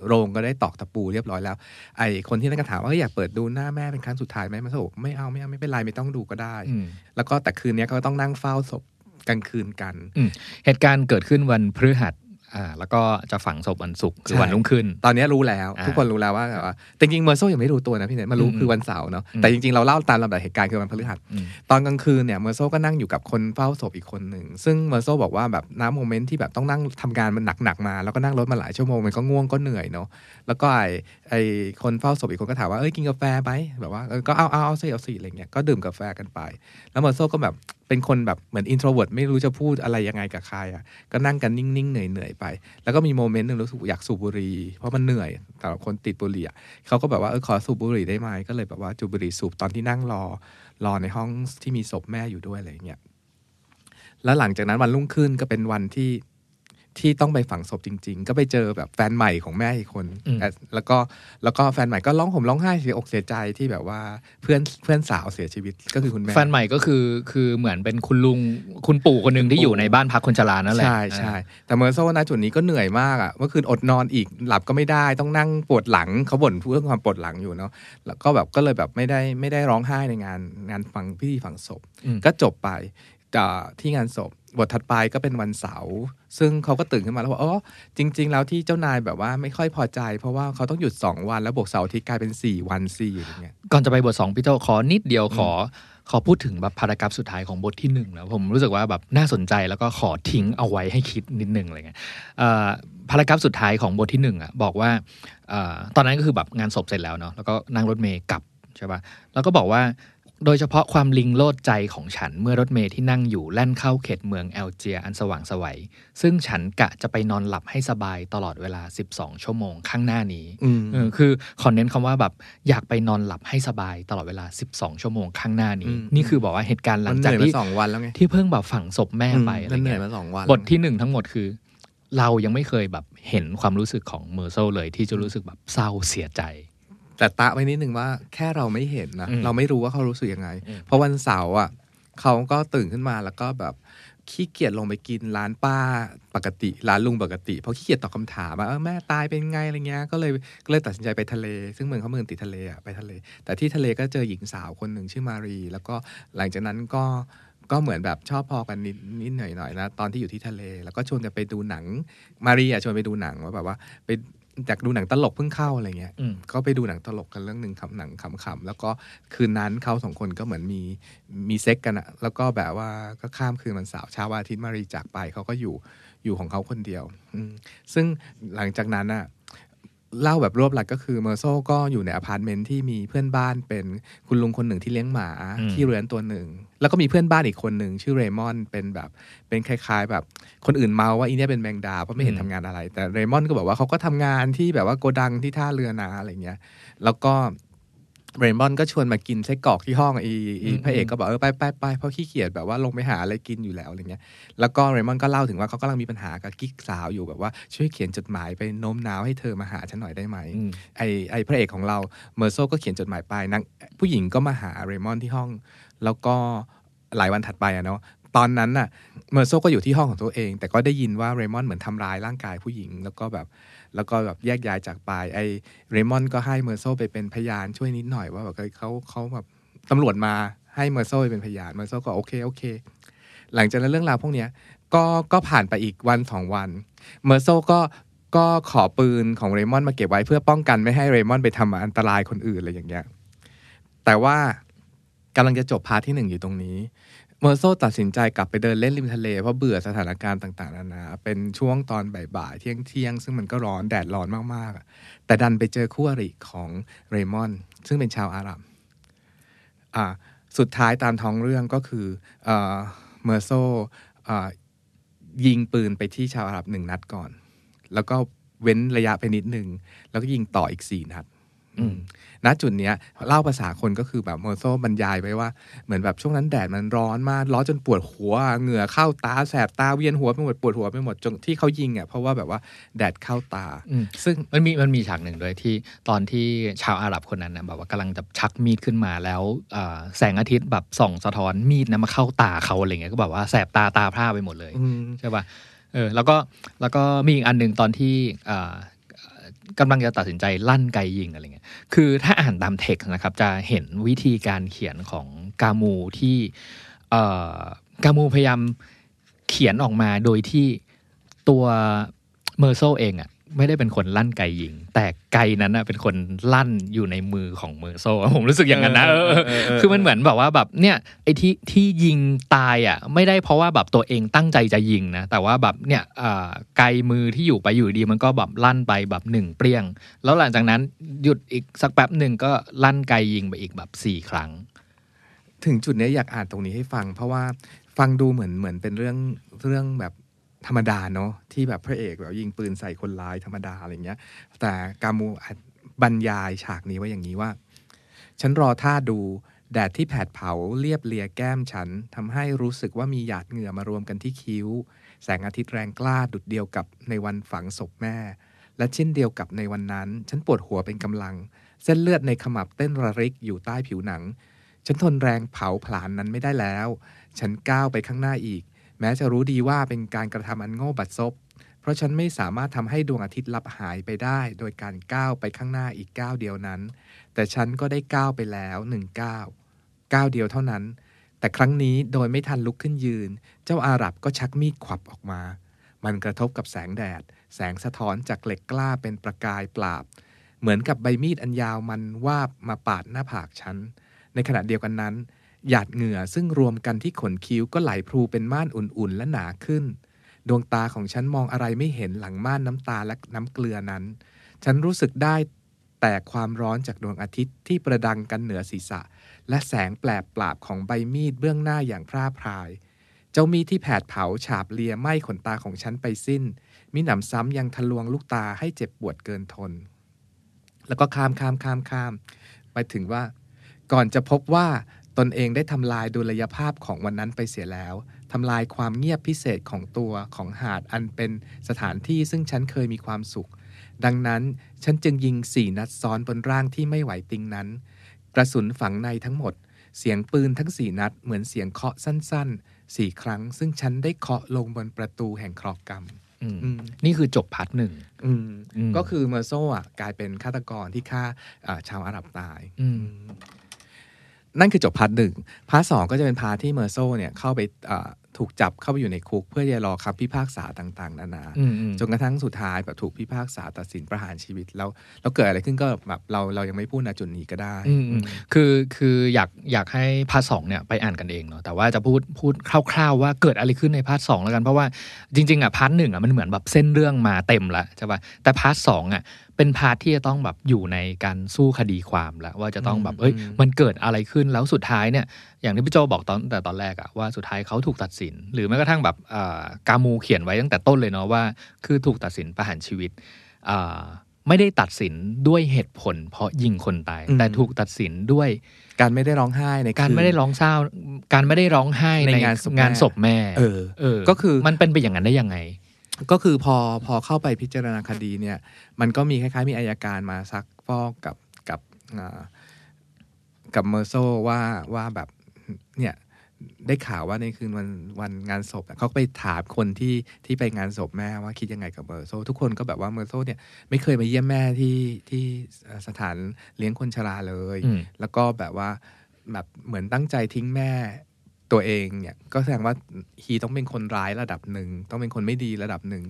โรงก็ได้ตอกตะปูเรียบร้อยแล้ว ไอคนที่นั่นก็ถามว่าเฮ้ยอยากเปิดดูหน้าแม่เป็นครั้งสุดท้ายไหมมันก็บอกไม่เอาไม่เอาไม่เป็นไรไม่ต้องดูก็ได้อืมแล้วก็แต่คืนนี้ก็ต้องนั่งเฝ้าศพกลางคืนกัน เหตุการณ์เกิดขึ้นวันพฤหัส อ่าแล้วก็จะฝังศพวันศุกร์คือใช่วันรุ่งขึ้น ตอนนี้รู้แล้วอ่าทุกคนรู้แล้วว่าแบบว่าแต่จริงๆเมอร์โซยังไม่รู้ตัวนะพี่เนทมารู้อืมคือวันเสาร์เนาะอืมแต่จริงๆเราเล่าตามลำดับเหตุการณ์คือวันพฤหัสอืมตอนกลางคืนเนี่ยเมอร์โซก็นั่งอยู่กับคนเฝ้าศพอีกคนหนึ่งซึ่งเมอร์โซบอกว่าแบบณ moment ที่แบบต้องนั่งทำงานมันหนักๆมา แล้วก็นั่งรถมาหลายชั่วโมงมันก็ง่วงก็เหนื่อยเนาะแล้วก็ไอ้ไอ้คนเฝ้าศพอีกคนก็ถามว่าเอ้ยกินกาแฟไหมแบบว่าเออก็เอาเอาเอาสิเอาสิอะไรเงี้ยก็ดื่มกาแฟกันไป แล้วเมอร์โซก็แบบ เป็นคนแบบเหมือน introvert ไม่รู้จะพูดอะไรยังไงกับใครอะก็นั่งกันนิ่งๆ เหนื่อยๆไป แล้วก็มี moment หนึ่งรู้สึกอยากสูบบุหรี่เพราะมันเหนื่อยสำหรับคนติดบุหรี่อะเขาก็แบบว่าเออขอสูบบุหรี่ได้ไหมก็เลยแบบว่าจุดบุหรี่สูบตอนที่นั่งรอรอในห้องที่มีศพแม่อยู่ด้วยอะไรอย่างเงี้ยแล้วหลังจากนั้นวันรุ่งขึ้นก็เป็นวันที่ ที่ต้องไปฝังศพจริง ๆ ก็ไปเจอแบบแฟนใหม่ของแม่อีกคนอืมแต่แล้วก็แล้วก็แฟนใหม่ก็ร้องห่มร้องไห้เสียอกเสียใจที่แบบว่าเพื่อนเพื่อนสาวเสียชีวิตก็คือคุณแม่แฟนใหม่ก็คือคือเหมือนเป็นคุณลุงคุณปู่คนหนึ่งที่อยู่ในบ้านพักคนชรานั่นแหละใช่ใช่แต่เมอร์โซนะจุดนี้ก็เหนื่อยมากอะเมื่อคืนอดนอนอีกหลับก็ไม่ได้ต้องนั่งปวดหลังเขาบ่นเรื่องความปวดหลังอยู่เนาะแล้วก็แบบก็เลยแบบไม่ได้ไม่ได้ร้องไห้ในงานงานฝังพิธีฝังศพอืมก็จบไปจาก ที่งานศพบทถัดไปก็เป็นวันเสาร์ซึ่งเขาก็ตื่นขึ้นมาแล้วว่าอ๋อจริง ๆ แล้วที่เจ้านายแบบว่าไม่ค่อยพอใจ เพราะว่าเขาต้องหยุด 2 วันแล้วบวกเสาร์อาทิตย์กลายเป็น 4 วันสี่อย่างเงี้ยก่อนจะไปบทสองพี่โจขอนิดเดียวขอ ขอพูดถึงแบบพารากราฟสุดท้ายของบทที่หนึ่งนะผมรู้สึกว่าแบบน่าสนใจแล้วก็ขอทิ้งเอาไว้ให้คิดนิดนึงอะไรเงี้ยเอ่อพารากราฟสุดท้ายของบทที่หนึ่งอะบอกว่าอตอนนั้นก็คือแบบงานศพเสร็จแล้วเนาะแล้วก็นั่งรถเมย์กลับใช่ป่ะแล้วก็บอกว่า โดยเฉพาะความลิงโลดใจของฉันเมื่อรถเมย์ที่นั่งอยู่แล่นเข้าเขตเมืองแอลเจียอันสว่างไสวัย ซึ่งฉันกะจะไปนอนหลับให้สบายตลอดเวลา 12 ชั่วโมงข้างหน้านี้อืมเออคือขอเน้นคำว่าแบบอยากไปนอนหลับให้สบายตลอดเวลา 12 ชั่วโมงข้างหน้านี้อืมนี่คือบอกว่าเหตุการณ์หลัมังนเหจากนื่อยมาที่สองวันแล้วไงที่เพิ่งแบบฝังศพแม่ไปอะไรมันเหนื่อเงี้ยยมาสองวันบทที่หนึ่งทั้งหมดคือ เรายังไม่เคยแบบเห็นความรู้สึกของเมอร์เซลเลยที่จะรู้สึกแบบเศร้าเสียใจ แต่ตะไว้นิดนึงว่าแค่เราไม่เห็นนะอืมเราไม่รู้ว่าเขารู้สึกยังไงอืมเพราะวันเสาร์อะเขาก็ตื่นขึ้นมาแล้วก็แบบขี้เกียจลงไปกินร้านป้าปกติ ร้านลุงปกติ เพราะขี้เกียจตอบคำถามว่าเออแม่ตายเป็นไงอะไรเงี้ยก็เลยก็เลยตัดสินใจไปทะเล ซึ่งเมืองเขาเมืองติดทะเลอะไปทะเล แต่ที่ทะเลก็เจอหญิงสาวคนหนึ่งชื่อมารี แล้วก็หลังจากนั้นก็ก็เหมือนแบบชอบพอกันนิดนิดหน่อยหน่อยๆนะตอนที่อยู่ที่ทะเล แล้วก็ชวนกันไปดูหนังมารีอะชวนไปดูหนังว่าแบบว่าไป อยากดูหนังตลกเพิ่งเข้าอะไรเงี้ยอืมก็ไปดูหนังตลกกันเรื่องหนึ่งคำหนังขำๆแล้วก็คืนนั้นเขาสองคนก็เหมือนมีมีเซ็กกันอะแล้วก็แบบว่าก็ข้ามคืนวันเสาร์เช้าวันอาทิตย์มารีจากไปเขาก็อยู่อยู่ของเขาคนเดียวอืมซึ่งหลังจากนั้นอะ เล่าแบบรวบลัดก็คือเมอร์โซก็อยู่ในอพาร์ตเมนต์ที่มีเพื่อนบ้านเป็นคุณลุงคนหนึ่งที่เลี้ยงหมาอืมขี้เรื้อนตัวหนึ่ง แล้วก็มีเพื่อนบ้านอีกคนหนึ่งชื่อเรมอนเป็นแบบเป็นคล้าย ๆ แบบคนอื่นเมาท์ว่าอีเนี่ยเป็นแมงดาเพราะไม่เห็นทำงานอะไร แต่เรมอนก็บอกว่าเขาก็ทำงานที่แบบว่าโกดังที่ท่าเรือนะอะไรเงี้ยแล้วก็ เรมอนก็ชวนมากินไส้กรอกที่ห้องอีอีอืมพระเอกก็บอกเออไปไปไปเพราะขี้เกียจแบบว่าลงไปหาอะไรกินอยู่แล้วอะไรเงี้ยแล้วก็เรนบอนก็เล่าถึงว่าเขากำลังมีปัญหากับกิ๊กสาวอยู่แบบว่าช่วยเขียนจดหมายไปโน้มน้าวให้เธอมาหาฉันหน่อยได้ไหมอืมไอไอพระเอกของเราเมอร์โซก็เขียนจดหมายไปนางผู้หญิงก็มาหาเรมอนที่ห้อง แล้วก็หลายวันถัดไปอะเนาะตอนนั้นน่ะเมอร์โซก็อยู่ที่ห้องของตัวเอง แต่ก็ได้ยินว่าเรมอนเหมือนทำร้ายร่างกายผู้หญิงแล้วก็แบบ แล้วก็แบบแยกย้ายจากไปไอเรมอนก็ให้เมอร์โซไปเป็นพยานช่วยนิดหน่อยว่าแบบเฮ้ยเขาเขาแบบตำรวจมาให้เมอร์โซไปเป็นพยานเมอร์โซก็โอเคโอเค หลังจากนั้นเรื่องราวพวกเนี้ยก็ก็ผ่านไปอีกวันสองวันเมอร์โซก็ก็ขอปืนของเรมอนมาเก็บไว้เพื่อป้องกันไม่ให้เรมอนไปทำอันตรายคนอื่นอะไรอย่างเงี้ยแต่ว่ากำลังจะจบ part ที่หนึ่งอยู่ตรงนี้ เมอร์โซตัดสินใจกลับไปเดินเล่นริมทะเล เพราะเบื่อสถานการณ์ต่างๆนานาเป็นช่วงตอนบ่ายๆเที่ยงเที่ยงๆซึ่งมันก็ร้อนแดดร้อนมากๆอะแต่ดันไปเจอคู่อริของเรมอน ซึ่งเป็นชาวอาหรับอ่าสุดท้ายตามท้องเรื่องก็คือเมอร์โซยิงปืนไปที่ชาวอาหรับหนึ่งนัดก่อน แล้วก็เว้นระยะไปนิดหนึ่งแล้วก็ยิงต่ออีกสี่นัด ณจุดเนี้ยเล่าภาษาคนก็คือแบบโมโซบรรยายไว้ว่าเหมือนแบบช่วงนั้นแดดมันร้อนมากร้อนจนปวดหัวเหงื่อเข้าตาแสบตาเวียนหัวไปหมดปวดหัวไปหมดจนที่เขายิงอะเพราะว่าแบบว่าแดดเข้าตา ซึ่งมันมีมันมีฉากหนึ่งด้วยที่ตอนที่ชาวอาหรับคนนั้นนะแบบว่ากำลังจะชักมีดขึ้นมาแล้วแสงอาทิตย์แบบส่องสะท้อนมีดนะมาเข้าตาเขาอะไรเงี้ยก็แบบว่าแสบตาตาพร่าไปหมดเลยใช่ป่ะเออแล้วก็แล้วก็มีอีกอันหนึ่งตอนที่ กำกำลังจะตัดสินใจลั่นไกยิงอะไรเงี้ย คือถ้าอ่านตามเท็กนะครับ จะเห็นวิธีการเขียนของกามูที่กามูพยายามเขียนออกมาโดยที่ตัวเมอร์โซเองอะ่ะ ไม่ได้เป็นคนลั่นไกยิง แต่ไกนั้นอะเป็นคนลั่นอยู่ในมือของเมอร์โซผมรู้สึกอย่างนั้นนะเออเออเออเออคือมันเหมือนแบบว่าแบบเนี่ยไอ้ที่ที่ยิงตายอะไม่ได้เพราะว่าแบบตัวเองตั้งใจจะยิงนะแต่ว่าแบบเนี่ยอ่าไกลมือที่อยู่ไปอยู่ดีมันก็แบบลั่นไปแบบหนึ่งเปรี้ยง แล้วหลังจากนั้นหยุดอีกสักแป๊บหนึ่งก็ลั่นไกลยิงไปอีกแบบสี่ครั้ง ถึงจุดเนี้ยอยากอ่านตรงนี้ให้ฟัง เพราะว่าฟังดูเหมือนเหมือนเป็นเรื่องเรื่องแบบ ธรรมดาเนาะที่แบบพระเอกแบบยิงปืนใส่คนร้ายธรรมดาอะไรเงี้ย แต่กามูอัดบรรยายฉากนี้ไว้อย่างนี้ว่า ฉันรอท่าดูแดดที่แผดเผาเรียบเลียแก้มฉันทำให้รู้สึกว่ามีหยาดเหงื่อมารวมกันที่คิ้ว แสงอาทิตย์แรงกล้าดุดเดียวกับในวันฝังศพแม่ และเช่นเดียวกับในวันนั้น ฉันปวดหัวเป็นกำลัง เส้นเลือดในขมับเต้นระริกอยู่ใต้ผิวหนัง ฉันทนแรงเผาผลาญนั้นไม่ได้แล้ว ฉันก้าวไปข้างหน้าอีก แม้จะรู้ดีว่าเป็นการกระทำอันโง่บัดซบ เพราะฉันไม่สามารถทำให้ดวงอาทิตย์ลับหายไปได้ โดยการก้าวไปข้างหน้าอีกก้าวเดียวนั้น แต่ฉันก็ได้ก้าวไปแล้วหนึ่งก้าวก้าวเดียวเท่านั้น แต่ครั้งนี้โดยไม่ทันลุกขึ้นยืน เจ้าอาหรับก็ชักมีดขวับออกมา มันกระทบกับแสงแดด แสงสะท้อนจากเหล็กกล้าเป็นประกายปราบ เหมือนกับใบมีดอันยาวมันวาบมาปาดหน้าผากฉัน ในขณะเดียวกันนั้น หยาดเหงื่อซึ่งรวมกันที่ขนคิ้วก็ไหลพลูเป็นม่านอุ่นๆ และหนาขึ้น ดวงตาของฉันมองอะไรไม่เห็นหลังม่านน้ำตาและน้ำเกลือนั้น ฉันรู้สึกได้แต่ความร้อนจากดวงอาทิตย์ที่ประดังกันเหนือศีรษะ และแสงแปลบปราบของใบมีดเบื้องหน้าอย่างพร่าพราย เจ้ามีดที่แผดเผาฉาบเลียไหม้ขนตาของฉันไปสิ้น มิหนำซ้ำยังทะลวงลูกตาให้เจ็บปวดเกินทน แล้วก็ข้ามข้ามข้ามข้ามไปถึงว่า ก่อนจะพบว่า ตนเองได้ทำลายดุลยภาพของวันนั้นไปเสียแล้วทำลายความเงียบพิเศษของตัวของหาดอันเป็นสถานที่ซึ่งฉันเคยมีความสุข ดังนั้นฉันจึงยิงสี่นัดซ้อนบนร่างที่ไม่ไหวติงนั้น กระสุนฝังในทั้งหมด เสียงปืนทั้งสี่นัดเหมือนเสียงเคาะสั้นๆสี่ครั้ง ซึ่งฉันได้เคาะลงบนประตูแห่งเคราะห์กรรมอืมอืมนี่คือจบ part หนึ่งอืมอืมก็คือเมอร์โซอะกลายเป็นฆาตกรที่ฆ่าอ่าชาวอาหรับตายอืม นั่นคือจบ part หนึ่ง part สองก็จะเป็น part ที่เมอร์โซเนี่ยเข้าไปอ่าถูกจับเข้าไปอยู่ในคุก เพื่อจะรอคำพิพากษาต่างๆ นานาอืมอืมจนกระทั่งสุดท้ายแบบถูกพิพากษาตัดสินประหารชีวิต แล้วแล้วเกิดอะไรขึ้นก็แบบเราเรายังไม่พูดนะจุดนี้ก็ได้อืมอืมคือคืออยากอยากให้ part สองเนี่ยไปอ่านกันเองเนาะแต่ว่าจะพูดพูดคร่าวๆ ว่าเกิดอะไรขึ้นใน part สองแล้วกันเพราะว่าจริงๆอะ part หนึ่งอะมันเหมือนแบบเส้นเรื่องมาเต็มละใช่ป่ะแต่ part สองอะ เป็น part ที่จะต้องแบบอยู่ในการสู้คดีความแล้วว่าจะต้องแบบเอ้ยอืมมันเกิดอะไรขึ้นแล้วสุดท้ายเนี่ย อย่างที่พี่โจบอกตอนแต่ตอนแรกอะว่าสุดท้ายเขาถูกตัดสิน หรือแม้กระทั่งแบบอ่ากามูเขียนไว้ตั้งแต่ต้นเลยเนาะว่า คือถูกตัดสินประหารชีวิตอ่าไม่ได้ตัดสินด้วยเหตุผล เพราะยิงคนตายอืมแต่ถูกตัดสินด้วย การไม่ได้ร้องไห้ในการคืนไม่ได้ร้องเศร้า การไม่ได้ร้องไห้ในในงานศพงานแม่ศพแม่เออเออ ก็คือมันเป็นไปอย่างนั้นได้ยังไง ก็คือพอพอเข้าไปพิจารณาคดีเนี่ย มันก็มีคล้ายๆ มีอายการมาซักฟอกกับกับอ่ากับเมอร์โซว่าว่าแบบเนี่ยได้ข่าวว่าในคืนวันวันงานศพอะเขาก็ไปถามคนที่ที่ไปงานศพแม่ว่าคิดยังไงกับเมอร์โซ ทุกคนก็แบบว่าเมอร์โซเนี่ยไม่เคยมาเยี่ยมแม่ที่ที่เอ่อสถานเลี้ยงคนชราเลยอืมแล้วก็แบบว่าแบบเหมือนตั้งใจทิ้งแม่ ตัวเองเนี่ยก็แสดงว่า he ต้องเป็นคนร้ายระดับหนึ่ง ต้องเป็นคนไม่ดีระดับหนึ่ง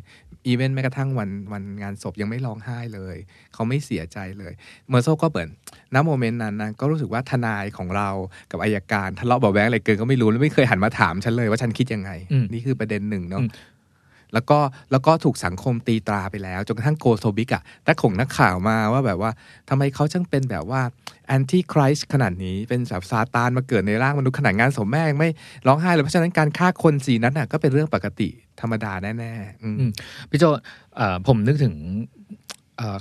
อีเวนต์แม้กระทั่งวันวันงานศพยังไม่ร้องไห้เลย เขาไม่เสียใจเลยเมอร์โซก็เปิดณโมเมนต์นั้นนะก็รู้สึกว่าทนายของเรากับอายการทะเลาะเบาะแว้งอะไรเกินก็ไม่รู้ แล้วไม่เคยหันมาถามฉันเลยว่าฉันคิดยังไงอืมนี่คือประเด็นหนึ่งเนาะอืม แล้วก็แล้วก็ถูกสังคมตีตราไปแล้ว จนกระทั่งโกโซบิกอะแต่ข่งนักข่าวมาว่าแบบว่าทำไมเขาช่างเป็นแบบว่าแอนตี้คริสขนาดนี้เป็นแบบซาตานมาเกิดในร่างมนุษย์ขนาดงานสมแม่งไม่ร้องไห้เลยเพราะฉะนั้นการฆ่าคนสีนั้นน่ะก็เป็นเรื่องปกติธรรมดาแน่ๆพี่โจผมนึกถึง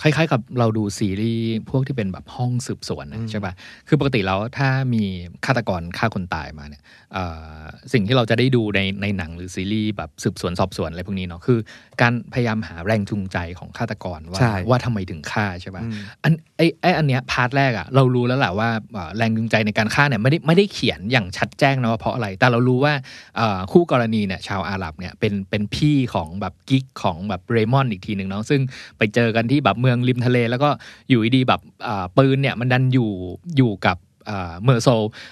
คล้าย ๆ กับเราดูซีรีส์พวกที่เป็นแบบห้องสืบสวนอืนะมใช่ปะคือปกติแล้วถ้ามีฆาตกรฆ่าคนตายมาเนี่ยเอ่อสิ่งที่เราจะได้ดูในในหนังหรือซีรีส์แบบสืบสวนสอบสวนอะไรพวกนี้เนาะคือ การพยายามหาแรงจูงใจของฆาตกรว่าใช่ว่าทำไมถึงฆ่าใช่ปะอืมอันไอไออันเนี้ย part แรกอะเรารู้แล้วแหละว่าเอ่อแรงจูงใจในการฆ่าเนี่ยไม่ได้ไม่ได้เขียนอย่างชัดแจ้งนะว่าเพราะอะไร แต่เรารู้ว่าเอ่อคู่กรณีเนี่ยชาวอาหรับเนี่ยเป็นเป็นพี่ของแบบกิ๊กของแบบเรมอนอีกทีหนึ่งเนาะซึ่งไปเจอกันที่แบบแบบเมืองริมทะเล แล้วก็อยู่ดีๆแบบอ่าปืนเนี่ยมันดันอยู่อยู่กับอ่าเมอร์โซ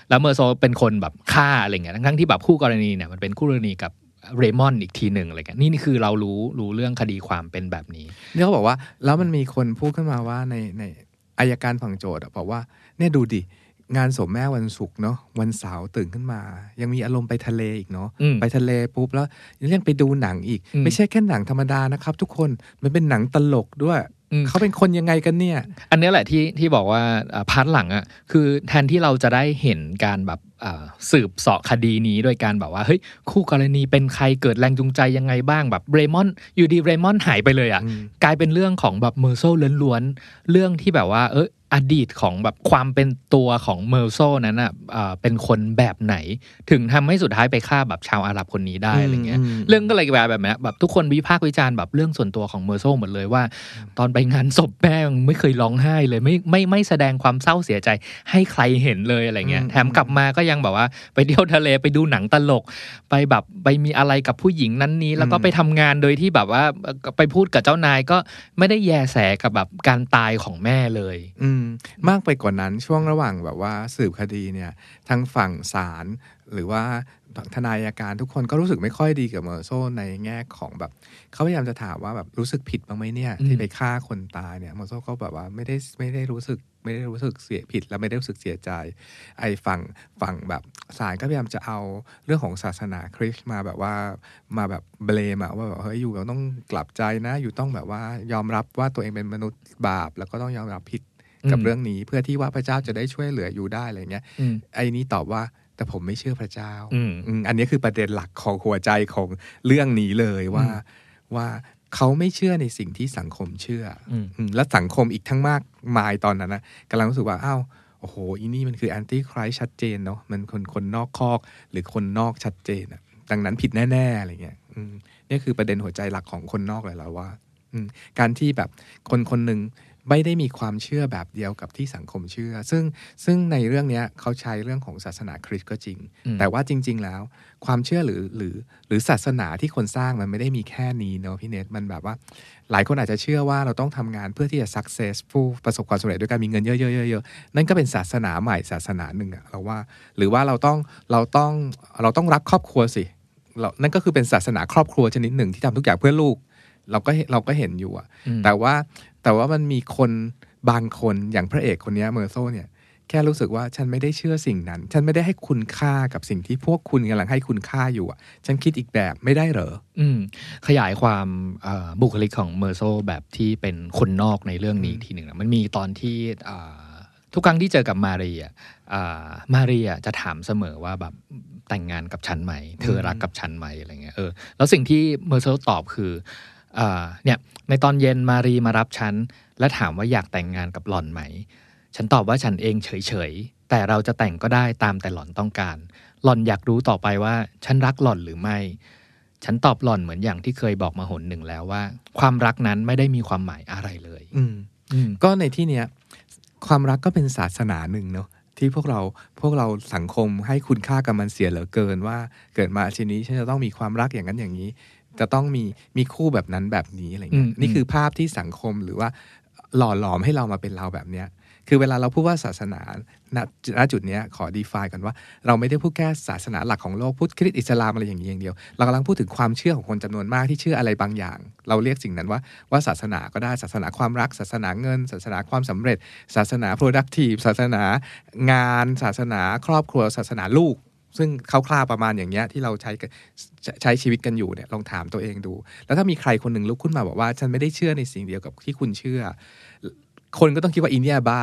แล้วเมอร์โซเป็นคนแบบฆ่าอะไรเงี้ยทั้งๆที่แบบคู่กรณีเนี่ยมันเป็นคู่กรณีกับเรมอนอีกทีหนึ่งอะไรเงี้ยนี่นี่คือเรารู้รู้เรื่องคดีความเป็นแบบนี้เนี่ยเขาบอกว่า แล้วมันมีคนพูดขึ้นมาว่าในในอายการฝั่งโจทย์อะบอกว่าเนี่ยดูดิงานศพแม่วันศุกร์เนาะวันเสาร์ตื่นขึ้นมา ยังมีอารมณ์ไปทะเลอีกเนาะอืมไปทะเลปุ๊บแล้วยังไปดูหนังอีกอืมไม่ใช่แค่หนังธรรมดานะครับ ทุกคนมันเป็นหนังตลกด้วยอืม เขาเป็นคนยังไงกันเนี่ย อันเนี้ยแหละที่ที่บอกว่าอ่า part หลังอะคือแทนที่เราจะได้เห็นการแบบอ่าสืบเสาะคดีนี้โดยการแบบว่าเฮ้ยคู่กรณีเป็นใครเกิดแรงจูงใจยังไงบ้างแบบเรมอนอยู่ดีเรมอนหายไปเลยอะอืมกลายเป็นเรื่องของแบบเมอร์โซล้วนๆเรื่องที่แบบว่า เออ อดีตของแบบความเป็นตัวของเมอร์โซนั้นอะอ่าเป็นคนแบบไหน ถึงทำให้สุดท้ายไปฆ่าแบบชาวอาหรับคนนี้ได้อะไรเงี้ยอืมเรื่องก็เลยกลายแบบเนี้ยแบบทุกคนวิพากษ์วิจารณ์แบบเรื่องส่วนตัวของเมอร์โซหมดเลยว่า ตอนไปงานศพแม่ยังไม่เคยร้องไห้เลยไม่ไม่ไม่แสดงความเศร้าเสียใจให้ใครเห็นเลยอะไรเงี้ยอืมแถมกลับมาก็ยังแบบว่าไปเที่ยวทะเลไปดูหนังตลก ไปแบบไปมีอะไรกับผู้หญิงนั้นนี้ แล้วก็ไปทำงานโดยที่แบบว่าเอ่อไปพูดกับเจ้านายก็ไม่ได้แยแสกับแบบการตายของแม่เลย อืมมากไปกว่านั้นช่วงระหว่างแบบว่าสืบคดีเนี่ยทางฝั่งศาลหรือว่าทนายอัยการทุกคนก็รู้สึกไม่ค่อยดีกับเมอร์โซในแง่ของแบบเขาพยายามจะถามว่าแบบรู้สึกผิดบ้างไหมเนี่ยอืมที่ไปฆ่าคนตายเนี่ยเมอร์โซก็แบบว่าไม่ได้ไม่ได้รู้สึกไม่ได้รู้สึกเสียผิด และไม่ได้รู้สึกเสียใจ ไอ้ฝั่งฝั่งแบบศาลก็พยายามจะเอาเรื่องของศาสนาคริสต์มาแบบว่ามาแบบเบลมอะว่าแบบเฮ้ยอยู่เราต้องกลับใจนะ อยู่ต้องแบบว่ายอมรับว่าตัวเองเป็นมนุษย์บาป แล้วก็ต้องยอมรับผิด กับอืมเรื่องนี้เพื่อที่ว่าพระเจ้าจะได้ช่วยเหลืออยู่ได้อะไรเงี้ยอืมไอ้นี้ตอบว่าแต่ผมไม่เชื่อพระเจ้าอืมอืมอันนี้คือประเด็นหลักของหัวใจของเรื่องนี้เลยว่าอืมว่าเขาไม่เชื่อในสิ่งที่สังคมเชื่ออมอืมและสังคมอีกทั้งมากมายตอนนั้นนะกำลังรู้สึกว่าอ้าวโอ้โหอีนี่มันคือแอนตี้คริสชัดเจนเนาะมันคนคนนอกคอก หรือคนนอกชัดเจนอะดังนั้นผิดแน่ๆอะไรเงี้ยอืมนี่คือประเด็นหัวใจหลักของคนนอกเลยแล้วว่าอืมการที่แบบคนคนหนึ่ง ไม่ได้มีความเชื่อแบบเดียวกับที่สังคมเชื่อ ซึ่งซึ่งในเรื่องเนี้ยเขาใช้เรื่องของศาสนาคริสต์ก็จริงอืมแต่ว่าจริง ๆ แล้ว ความเชื่อหรือหรือหรือศาสนาที่คนสร้างมันไม่ได้มีแค่นี้เนาะพี่เนทมันแบบว่า หลายคนอาจจะเชื่อว่าเราต้องทำงานเพื่อที่จะ successful ประสบความสำเร็จด้วยการมีเงินเยอะๆๆๆนั่นก็เป็นศาสนาใหม่ศาสนาหนึ่งอะเราว่า หรือว่าเราต้องเราต้องเราต้องรักครอบครัวสิเรานั่นก็คือเป็นศาสนาครอบครัวชนิดหนึ่งที่ทำทุกอย่างเพื่อลูก เราก็เห็นเราก็เห็นอยู่อะอืมแต่ว่าแต่ว่ามันมีคนบางคนอย่างพระเอกคนเนี้ยเมอร์โซเนี่ย แค่รู้สึกว่าฉันไม่ได้เชื่อสิ่งนั้น ฉันไม่ได้ให้คุณค่ากับสิ่งที่พวกคุณกำลังให้คุณค่าอยู่อะฉันคิดอีกแบบไม่ได้เหรออืมขยายความเอ่อบุคลิกของเมอร์โซแบบที่เป็นคนนอกในเรื่องนี้ทีหนึ่งนะมันมีตอนที่อ่าทุกครั้งที่เจอกับมาเรียอ่ามาเรียจะถามเสมอว่าแบบแต่งงานกับฉันไหม เธอรักกับฉันไหมอะไรเงี้ยเออแล้วสิ่งที่เมอร์โซตอบคืออ่า เนี่ยในตอนเย็นมารีมารับฉัน และถามว่าอยากแต่งงานกับหล่อนไหม ฉันตอบว่าฉันเองเฉยๆ แต่เราจะแต่งก็ได้ตามแต่หล่อนต้องการ หล่อนอยากรู้ต่อไปว่า ฉันรักหล่อนหรือไม่ ฉันตอบหล่อนเหมือนอย่างที่เคยบอกมาหนหนึ่งแล้วว่า ความรักนั้นไม่ได้มีความหมายอะไรเลย อืมอืมก็ในที่เนี้ยความรักก็เป็นศาสนาหนึ่งเนาะที่พวกเราพวกเราสังคมให้คุณค่ากับมันเสียเหลือเกินว่า เกิดมาชนี้ฉันจะต้องมีความรักอย่างนั้นอย่างนี้ จะต้องมีมีคู่แบบนั้นแบบนี้อะไรเงี้ยอืมนี่คือภาพที่สังคมหรือว่าหล่อหลอมให้เรามาเป็นเราแบบเนี้ยคือเวลาเราพูดว่าศาสนาณณจุดเนี้ยขอ define กันว่า เราไม่ได้พูดแค่ศาสนาหลักของโลกพุทธคริสต์อิสลามอะไรอย่างนี้อย่างเดียว เรากำลังพูดถึงความเชื่อของคนจำนวนมากที่เชื่ออะไรบางอย่าง เราเรียกสิ่งนั้นว่าว่าศาสนาก็ได้ศาสนาความรัก ศาสนาเงิน ศาสนาความสำเร็จ ศาสนา productive ศาสนางาน ศาสนาครอบครัว ศาสนาลูก ซึ่งคร่าวๆประมาณอย่างเงี้ยที่เราใช้กันใช้ชีวิตกันอยู่เนี่ยลองถามตัวเองดู แล้วถ้ามีใครคนหนึ่งลุกขึ้นมาบอกว่า ฉันไม่ได้เชื่อในสิ่งเดียวกับที่คุณเชื่อ คนก็ต้องคิดว่าอินเดียบ้า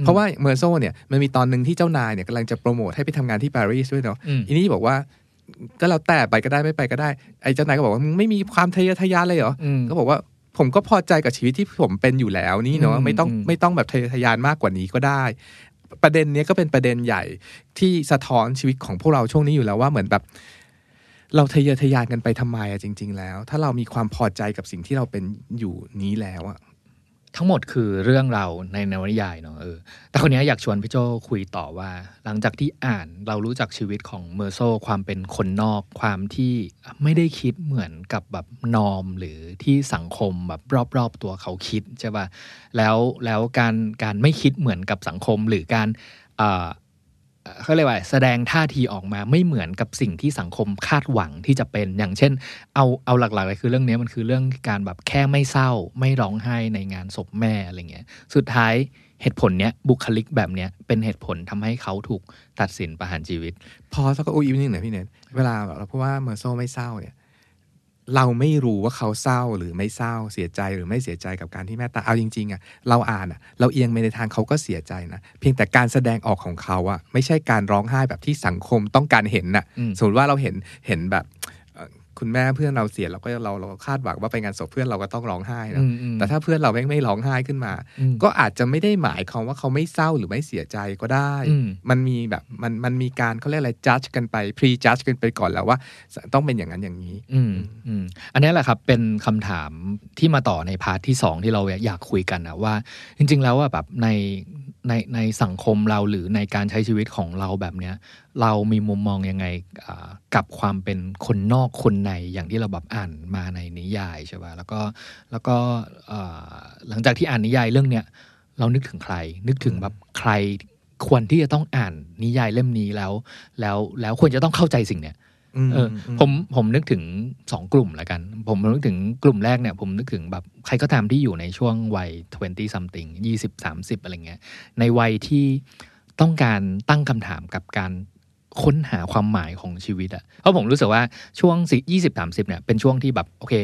เพราะว่าเมอร์โซเนี่ยมันมีตอนหนึ่งที่เจ้านายเนี่ยกำลังจะโปรโมทให้ไปทำงานที่ปารีสด้วยเนาะอืมอินนี่บอกว่าก็แล้วแต่ไปก็ได้ไม่ไปก็ได้ไอ้เจ้านายก็บอกว่ามึงไม่มีความทะเยอทะยานเลยเหรออืมก็บอกว่าผมก็พอใจกับชีวิตที่ผมเป็นอยู่แล้วนี่เนาะอืมไม่ต้องอืมไม่ต้องแบบทะเยอทะยานมากกว่านี้ก็ได้ ประเด็นนี้ก็เป็นประเด็นใหญ่ที่สะท้อนชีวิตของพวกเราช่วงนี้อยู่แล้วว่าเหมือนแบบ เราทะเยอทะยานกันไปทำไมอะจริง ๆ แล้ว ถ้าเรามีความพอใจกับสิ่งที่เราเป็นอยู่นี้แล้วอะ ทั้งหมดคือเรื่องเราในนวนิยายเนาะเออแต่คนนี้อยากชวนพี่โจคุยต่อว่า หลังจากที่อ่านเรารู้จักชีวิตของเมอร์โซความเป็นคนนอกความที่ไม่ได้คิดเหมือนกับแบบนอมหรือที่สังคมแบบรอบๆตัวเขาคิดใช่ป่ะแล้วแล้วการการไม่คิดเหมือนกับสังคมหรือการอ่า เขาเรียกว่าแสดงท่าทีออกมาไม่เหมือนกับสิ่งที่สังคมคาดหวังที่จะเป็นอย่างเช่น เอาเอาหลักๆเลยคือเรื่องนี้มันคือเรื่องการแบบแค่ไม่เศร้า ไม่ร้องไห้ในงานศพแม่อะไรเงี้ยสุดท้ายเหตุผลเนี้ยบุคลิกแบบเนี้ยเป็นเหตุผลทำให้เขาถูกตัดสินประหารชีวิต พอสักอุ้ยนิดหนึ่งหน่อยพี่เนทเวลาเราพูดว่าเมอร์โซไม่เศร้าเนี่ย เราไม่รู้ว่าเขาเศร้าหรือไม่เศร้าเสียใจหรือไม่เสียใจกับการที่แม่ตายเอาจริงๆอะเราอ่านอะเราเอียงไปในทางเขาก็เสียใจนะเพียงแต่การแสดงออกของเขาอะไม่ใช่การร้องไห้แบบที่สังคมต้องการเห็นน่ะอืมสมมติว่าเราเห็นเห็นแบบเอ่อ คุณแม่เพื่อนเราเสียเราก็เราเราคาดหวังว่าไปงานศพเพื่อนเราก็ต้องร้องไห้นะอืมอืมแต่ถ้าเพื่อนเราไม่ไม่ร้องไห้ขึ้นมาอืมก็อาจจะไม่ได้หมายความว่าเขาไม่เศร้าหรือไม่เสียใจก็ได้อืมมันมีแบบมันมันมีการเขาเรียกอะไร judge กันไป prejudge กันไปก่อนแล้วว่า ต้องเป็นอย่างนั้นอย่างนี้ อืมอืมอันนี้แหละครับเป็นคำถามที่มาต่อใน part ที่สองที่เราอยากคุยกันนะว่า จริง ๆ แล้วว่าแบบใน ในในสังคมเราหรือในการใช้ชีวิตของเราแบบเนี้ย เรามีมุมมองยังไงอ่ากับความเป็นคนนอกคนในอย่างที่เราแบบอ่านมาในนิยายใช่ป่ะแล้วก็แล้วก็อ่าหลังจากที่อ่านนิยายเรื่องเนี้ยเรานึกถึงใคร นึกถึงแบบใครควรที่จะต้องอ่านนิยายเล่มนี้แล้ว แล้วแล้วควรจะต้องเข้าใจสิ่งเนี้ย เอออผมผมนึกถึงสองกลุ่มละกัน ผมนึกถึงกลุ่มแรกเนี่ย ผมนึกถึงแบบใครก็ตามที่อยู่ในช่วงวัย 20 something 20 30 อะไรเงี้ย ในวัยที่ต้องการตั้งคำถามกับการค้นหาความหมายของชีวิตอะเพราะผมรู้สึกว่าช่วงสิ20 30 เนี่ย เป็นช่วงที่แบบ โอเค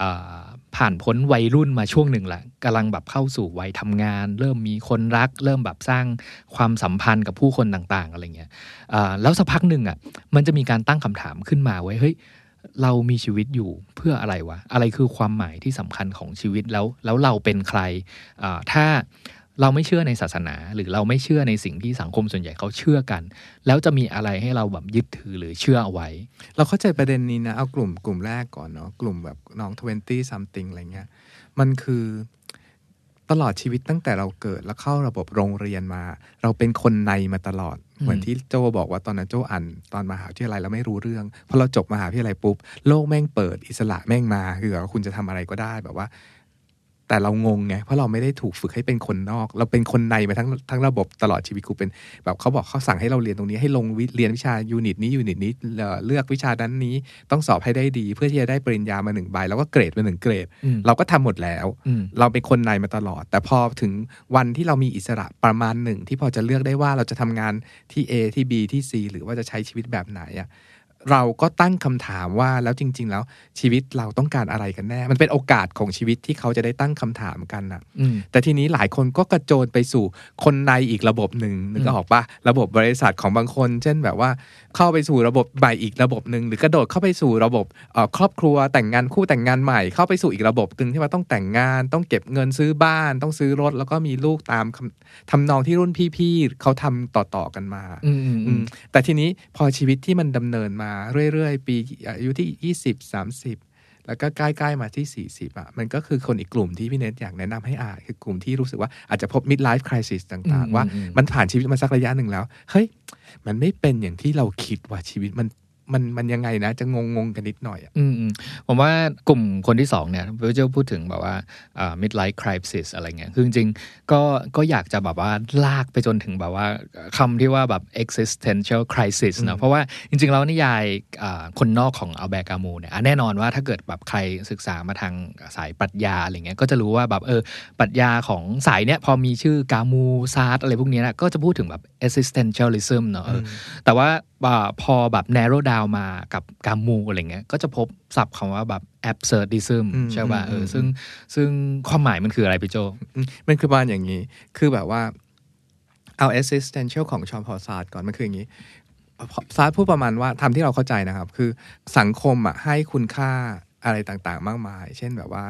อ่า ผ่านพ้นวัยรุ่นมาช่วงหนึ่งละกำลังแบบเข้าสู่วัยทำงาน เริ่มมีคนรัก เริ่มแบบสร้างความสัมพันธ์กับผู้คนต่างๆอะไรเงี้ยแล้วสักพักหนึ่งอะมันจะมีการตั้งคำถามขึ้นมาไว้เฮ้ยเรามีชีวิตอยู่เพื่ออะไรวะ อะไรคือความหมายที่สำคัญของชีวิตแล้ว แล้วเราเป็นใคร ถ้า เราไม่เชื่อในศาสนา หรือเราไม่เชื่อในสิ่งที่สังคมส่วนใหญ่เขาเชื่อกัน แล้วจะมีอะไรให้เราแบบยึดถือหรือเชื่อเอาไว้ เราเข้าใจประเด็นนี้นะ เอากลุ่มกลุ่มแรกก่อนเนาะกลุ่มแบบน้อง20 something อะไรเงี้ยมันคือตลอดชีวิตตั้งแต่เราเกิดแล้วเข้าระบบโรงเรียนมา เราเป็นคนในมาตลอดอืมเหมือนที่โจบอกว่าตอนนั้นโจอ่านตอนมหาวิทยาลัยเราไม่รู้เรื่องพอเราจบมหาวิทยาลัยปุ๊บโลกแม่งเปิดอิสระแม่งมาคือแบบว่าคุณจะทำอะไรก็ได้แบบว่า แต่เรางงไงเพราะเราไม่ได้ถูกฝึกให้เป็นคนนอก เราเป็นคนในมาทั้งทั้งระบบตลอดชีวิตกูเป็นแบบเขาบอกเขาสั่งให้เราเรียนตรงนี้ให้ลงวิเรียนวิชา unit นี้ unit นี้เอ่อเลือกวิชานั้นนี้ต้องสอบให้ได้ดี เพื่อที่จะได้ปริญญามาหนึ่งใบแล้วก็เกรดมาหนึ่งเกรดอืมเราก็ทำหมดแล้วอืมเราเป็นคนในมาตลอด แต่พอถึงวันที่เรามีอิสระประมาณหนึ่งที่พอจะเลือกได้ว่าเราจะทำงานที่ A ที่ B ที่ C หรือว่าจะใช้ชีวิตแบบไหนอะ เราก็ตั้งคำถามว่าแล้วจริง ๆ แล้วชีวิตเราต้องการอะไรกันแน่ มันเป็นโอกาสของชีวิตที่เขาจะได้ตั้งคำถามกันนะอืมแต่ทีนี้หลายคนก็กระโจนไปสู่คนในอีกระบบหนึ่งนึกออกปะระบบบริษัทของบางคน เช่นแบบว่าเข้าไปสู่ระบบใหม่อีกระบบหนึ่งหรือกระโดดเข้าไปสู่ระบบเอ่อครอบครัวแต่งงานคู่แต่งงานใหม่เข้าไปสู่อีกระบบหนึ่งที่ว่าต้องแต่งงาน ต้องเก็บเงินซื้อบ้าน ต้องซื้อรถ แล้วก็มีลูกตามคำทำนองที่รุ่นพี่ๆเขาทำต่อๆกันมาอืมอืมอืมแต่ทีนี้พอชีวิตที่มันดำเนินมาเรื่อยๆ ปีอายุที่ 20 30 แล้วก็ใกล้ๆมาที่ 40อะมันก็คือคนอีกกลุ่มที่พี่เนทอยากแนะนำให้อ่านคือกลุ่มที่รู้สึกว่าอาจจะพบ midlife crisis ต่างๆ ว่ามันผ่านชีวิตมาสักระยะหนึ่งแล้ว เฮ้ย มันไม่เป็นอย่างที่เราคิดว่าชีวิตมัน มันมันยังไงนะ จะงงงๆกันนิดหน่อยอะอืมอืมผมว่ากลุ่มคนที่สองเนี่ยพี่เจ้าพูดถึงแบบว่าอ่า midlife crisis อะไรเงี้ยคือจริงๆก็ก็อยากจะแบบว่าลากไปจนถึงแบบว่าคำที่ว่าแบบ existential crisis นะเพราะว่าจริงๆแล้วนิยายอ่าคนนอกของอัลแบร์กามูเนี่ยอะแน่นอนว่าถ้าเกิดแบบใครศึกษามาทางสายปรัชญาอะไรเงี้ยก็จะรู้ว่าแบบเออปรัชญาของสายเนี่ยพอมีชื่อกามูซาร์ตอะไรพวกเนี้ยนะก็จะพูดถึงแบบ existentialism เนอะเออแต่ว่าอ่าพอแบบ narrow down มากับกามูอะไรเงี้ยก็จะพบศัพท์คำว่าแบบ absurdism อืมใช่ป่ะเอออืมซึ่งซึ่งความหมายมันคืออะไรพี่โจอืมมันคือประมาณอย่างนี้ คือแบบว่าเอา existential ของฌ็องปอลซาร์ตร์ก่อน มันคืออย่างนี้ซาร์ตร์พูดประมาณว่าทำที่เราเข้าใจนะครับ คือสังคมอะให้คุณค่าอะไรต่างๆ มากมาย เช่นแบบว่า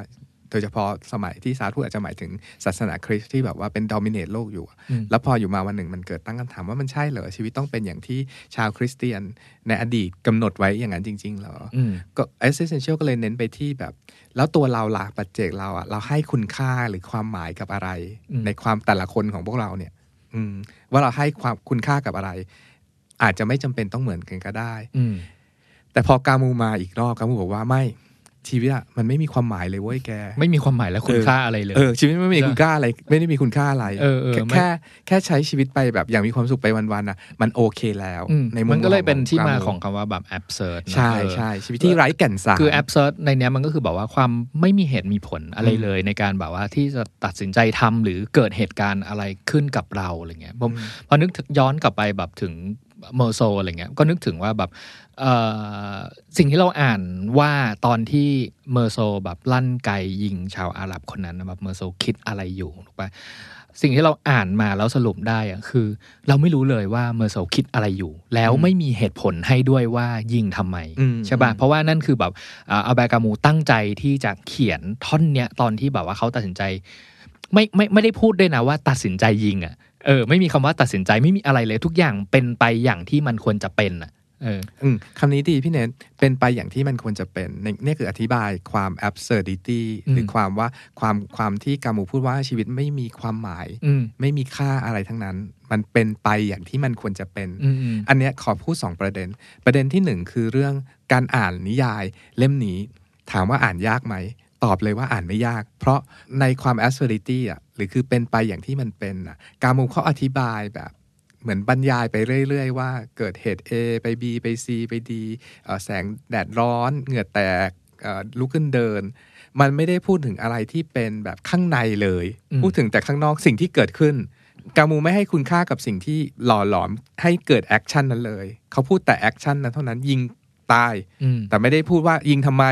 โดยเฉพาะสมัยที่ซาร์ตร์อาจจะหมายถึงศาสนาคริสต์ที่แบบว่าเป็น dominate โลกอยู่อืมแล้วพออยู่มาวันหนึ่งมันเกิดตั้งคำถามว่ามันใช่เหรอชีวิตต้องเป็นอย่างที่ชาวคริสเตียนในอดีตกำหนดไว้อย่างนั้นจริง ๆ เหรออืมก็ existential ก็เลยเน้นไปที่แบบ แล้วตัวเราล่ะปัจเจกเราอะเราให้คุณค่าหรือความหมายกับอะไรอืมในความแต่ละคนของพวกเราเนี่ย อืม ว่าเราให้ความคุณค่ากับอะไร อาจจะไม่จำเป็นต้องเหมือนกันก็ได้อืมแต่พอกามูมาอีกรอบกามูบอกว่าไม่ ชีวิตอะมันไม่มีความหมายเลยเว้ยแก ไม่มีความหมายและคุณค่าอะไรเลยเออชีวิตไม่มีคุณค่าอะไร ไม่ได้มีคุณค่าอะไรเออเออแค่ไม่แค่แค่ใช้ชีวิตไปแบบอย่างมีความสุขไปวันๆอะมันโอเคแล้วอืมในมุมันก็เลยเป็นที่มากของคำว่าแบบ absurd นะใช่เออใช่ชีวิตที่ไร้แก่นสารคือ absurd ในเนี้ยมันก็คือแบบว่าความไม่มีเหตุมีผลอะไรเลยในการแบบว่าที่จะตัดสินใจทำหรือเกิดเหตุการณ์อะไรขึ้นกับเราอะไรเงี้ยผมพอนึกถึงย้อนกลับไปแบบถึงเมอร์โซอะไรเงี้ยก็นึกถึงว่าแบบเอ่อ สิ่งที่เราอ่านว่าตอนที่เมอร์โซแบบลั่นไกยิงชาวอาหรับคนนั้นนะแบบเมอร์โซคิดอะไรอยู่ถูกปะสิ่งที่เราอ่านมาแล้วสรุปได้อะคือ เราไม่รู้เลยว่าเมอร์โซคิดอะไรอยู่ แล้วไม่มีเหตุผลให้ด้วยว่ายิงทำไมอืมใช่ป่ะเพราะว่านั่นคือแบบอ่าอัลแบร์กามูตั้งใจที่จะเขียนท่อนเนี้ยตอนที่แบบว่าเขาตัดสินใจ ไม่ไม่ไม่ได้พูดด้วยนะว่าตัดสินใจยิงอะเออไม่มีคำว่าตัดสินใจไม่มีอะไรเลยทุกอย่างเป็นไปอย่างที่มันควรจะเป็นอะ เอออืมคำนี้ดีพี่เนทเป็นไปอย่างที่มันควรจะเป็นในนี่คืออธิบายความ absurdity อืมหรือความว่าความความที่กามูพูดว่าชีวิตไม่มีความหมายอืมไม่มีค่าอะไรทั้งนั้น มันเป็นไปอย่างที่มันควรจะเป็นอืมอืมอันเนี้ยขอพูด2ประเด็น ประเด็นที่1คือเรื่องการอ่านนิยายเล่มนี้ ถามว่าอ่านยากไหม ตอบเลยว่าอ่านไม่ยาก เพราะในความ absurdity อะหรือคือเป็นไปอย่างที่มันเป็นอะกามูเขาอธิบายแบบ เหมือนบรรยายไปเรื่อย ๆ ว่าเกิดเหตุ A ไป B ไป C ไป D เอ่อแสงแดดร้อน เหงื่อแตกเอ่อลุกขึ้นเดิน มันไม่ได้พูดถึงอะไรที่เป็นแบบข้างในเลยอืมพูดถึงแต่ข้างนอกสิ่งที่เกิดขึ้นกามูไม่ให้คุณค่ากับสิ่งที่หล่อหลอมให้เกิด action นั้นเลย เขาพูดแต่ action นั้นเท่านั้นยิงตายอืมแต่ไม่ได้พูดว่ายิงทำไม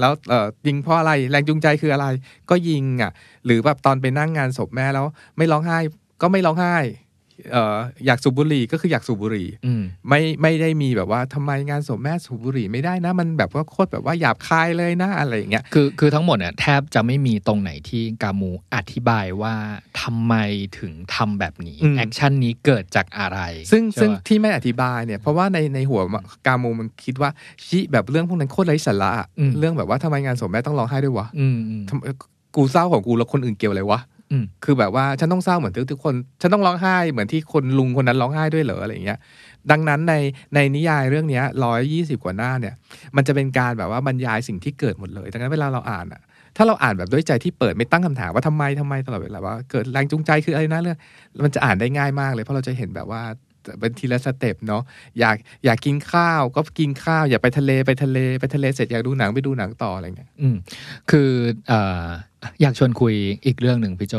แล้วเอ่อยิงเพราะอะไรแรงจูงใจคืออะไร ก็ยิงอะ หรือแบบตอนไปนั่งงานศพแม่แล้ว ไม่ร้องไห้ก็ไม่ร้องไห้เอ่ออยากสูบบุหรี่ก็คืออยากสูบบุหรี่อืมไม่ไม่ได้มีแบบว่าทำไมงานศพแม่สูบบุหรี่ไม่ได้นะ มันแบบว่าโคตรแบบว่าหยาบคายเลยนะอะไรอย่างเงี้ยคือคือทั้งหมดเนี่ยแทบจะไม่มีตรงไหนที่กามูอธิบายว่าทำไมถึงทำแบบนี้อืม action นี้เกิดจากอะไร ซึ่งใช่ซึ่งปะที่ไม่อธิบายเนี่ยเพราะว่าในในหัวกามูมันคิดว่าชิแบบเรื่องพวกนั้นโคตรไร้สาระอะอืมเรื่องแบบว่าทำไมงานศพแม่ต้องร้องไห้ด้วยวะอืมอืมทำไมกูเศร้าของกูแล้วคนอื่นเกี่ยวอะไรวะอืม คือแบบว่าฉันต้องเศร้าเหมือนทุกๆคน ฉันต้องร้องไห้เหมือนที่คนลุงคนนั้นร้องไห้ด้วยเหรออะไรอย่างเงี้ย ดังนั้นในในนิยายเรื่องเนี้ยร้อยยี่สิบกว่าหน้าเนี่ย มันจะเป็นการแบบว่าบรรยายสิ่งที่เกิดหมดเลย ดังนั้นเวลาเราอ่านอะถ้าเราอ่านแบบด้วยใจที่เปิดไม่ตั้งคำถามว่าทำไมทำไมตลอดเวลาว่าเกิดแรงจูงใจคืออะไรนะเรื่อง มันจะอ่านได้ง่ายมากเลยเพราะเราจะเห็นแบบว่าเป็นทีละสเต็ปเนาะอยากอยากกินข้าวก็กินข้าว อยากไปทะเลไปทะเลไปทะเลเสร็จอยากดูหนังไปดูหนังต่ออะไรเงี้ยอืมคือเอ่อ อยากชวนคุยอีกเรื่องหนึ่งพี่โจ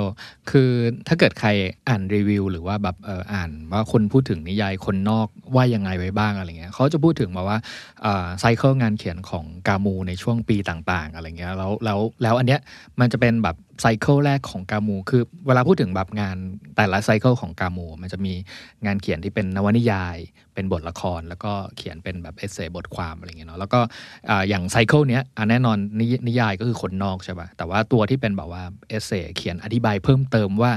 คือถ้าเกิดใครอ่านรีวิว หรือว่าแบบเอออ่านว่าคนพูดถึงนิยายคนนอกว่ายังไงไว้บ้างอะไรเงี้ยเขาจะพูดถึงมาว่าcycle งานเขียนของกามูในช่วงปีต่างๆอะไรเงี้ยแล้วแล้วแล้วอันเนี้ยมันจะเป็นแบบ cycle แรกของกามู คือเวลาพูดถึงแบบงานแต่ละ cycle ของกามู มันจะมีงานเขียนที่เป็นนวนิยาย เป็นบทละคร แล้วก็เขียนเป็นแบบ essay บทความอะไรเงี้ยเนาะแล้วก็อย่าง cycle เนี้ยแน่นอนวนิยายก็คือคนนอกใช่ป่ะแต่ว่าตัวที่เป็นแบบว่า essay เขียนอธิบายเพิ่มเติมว่า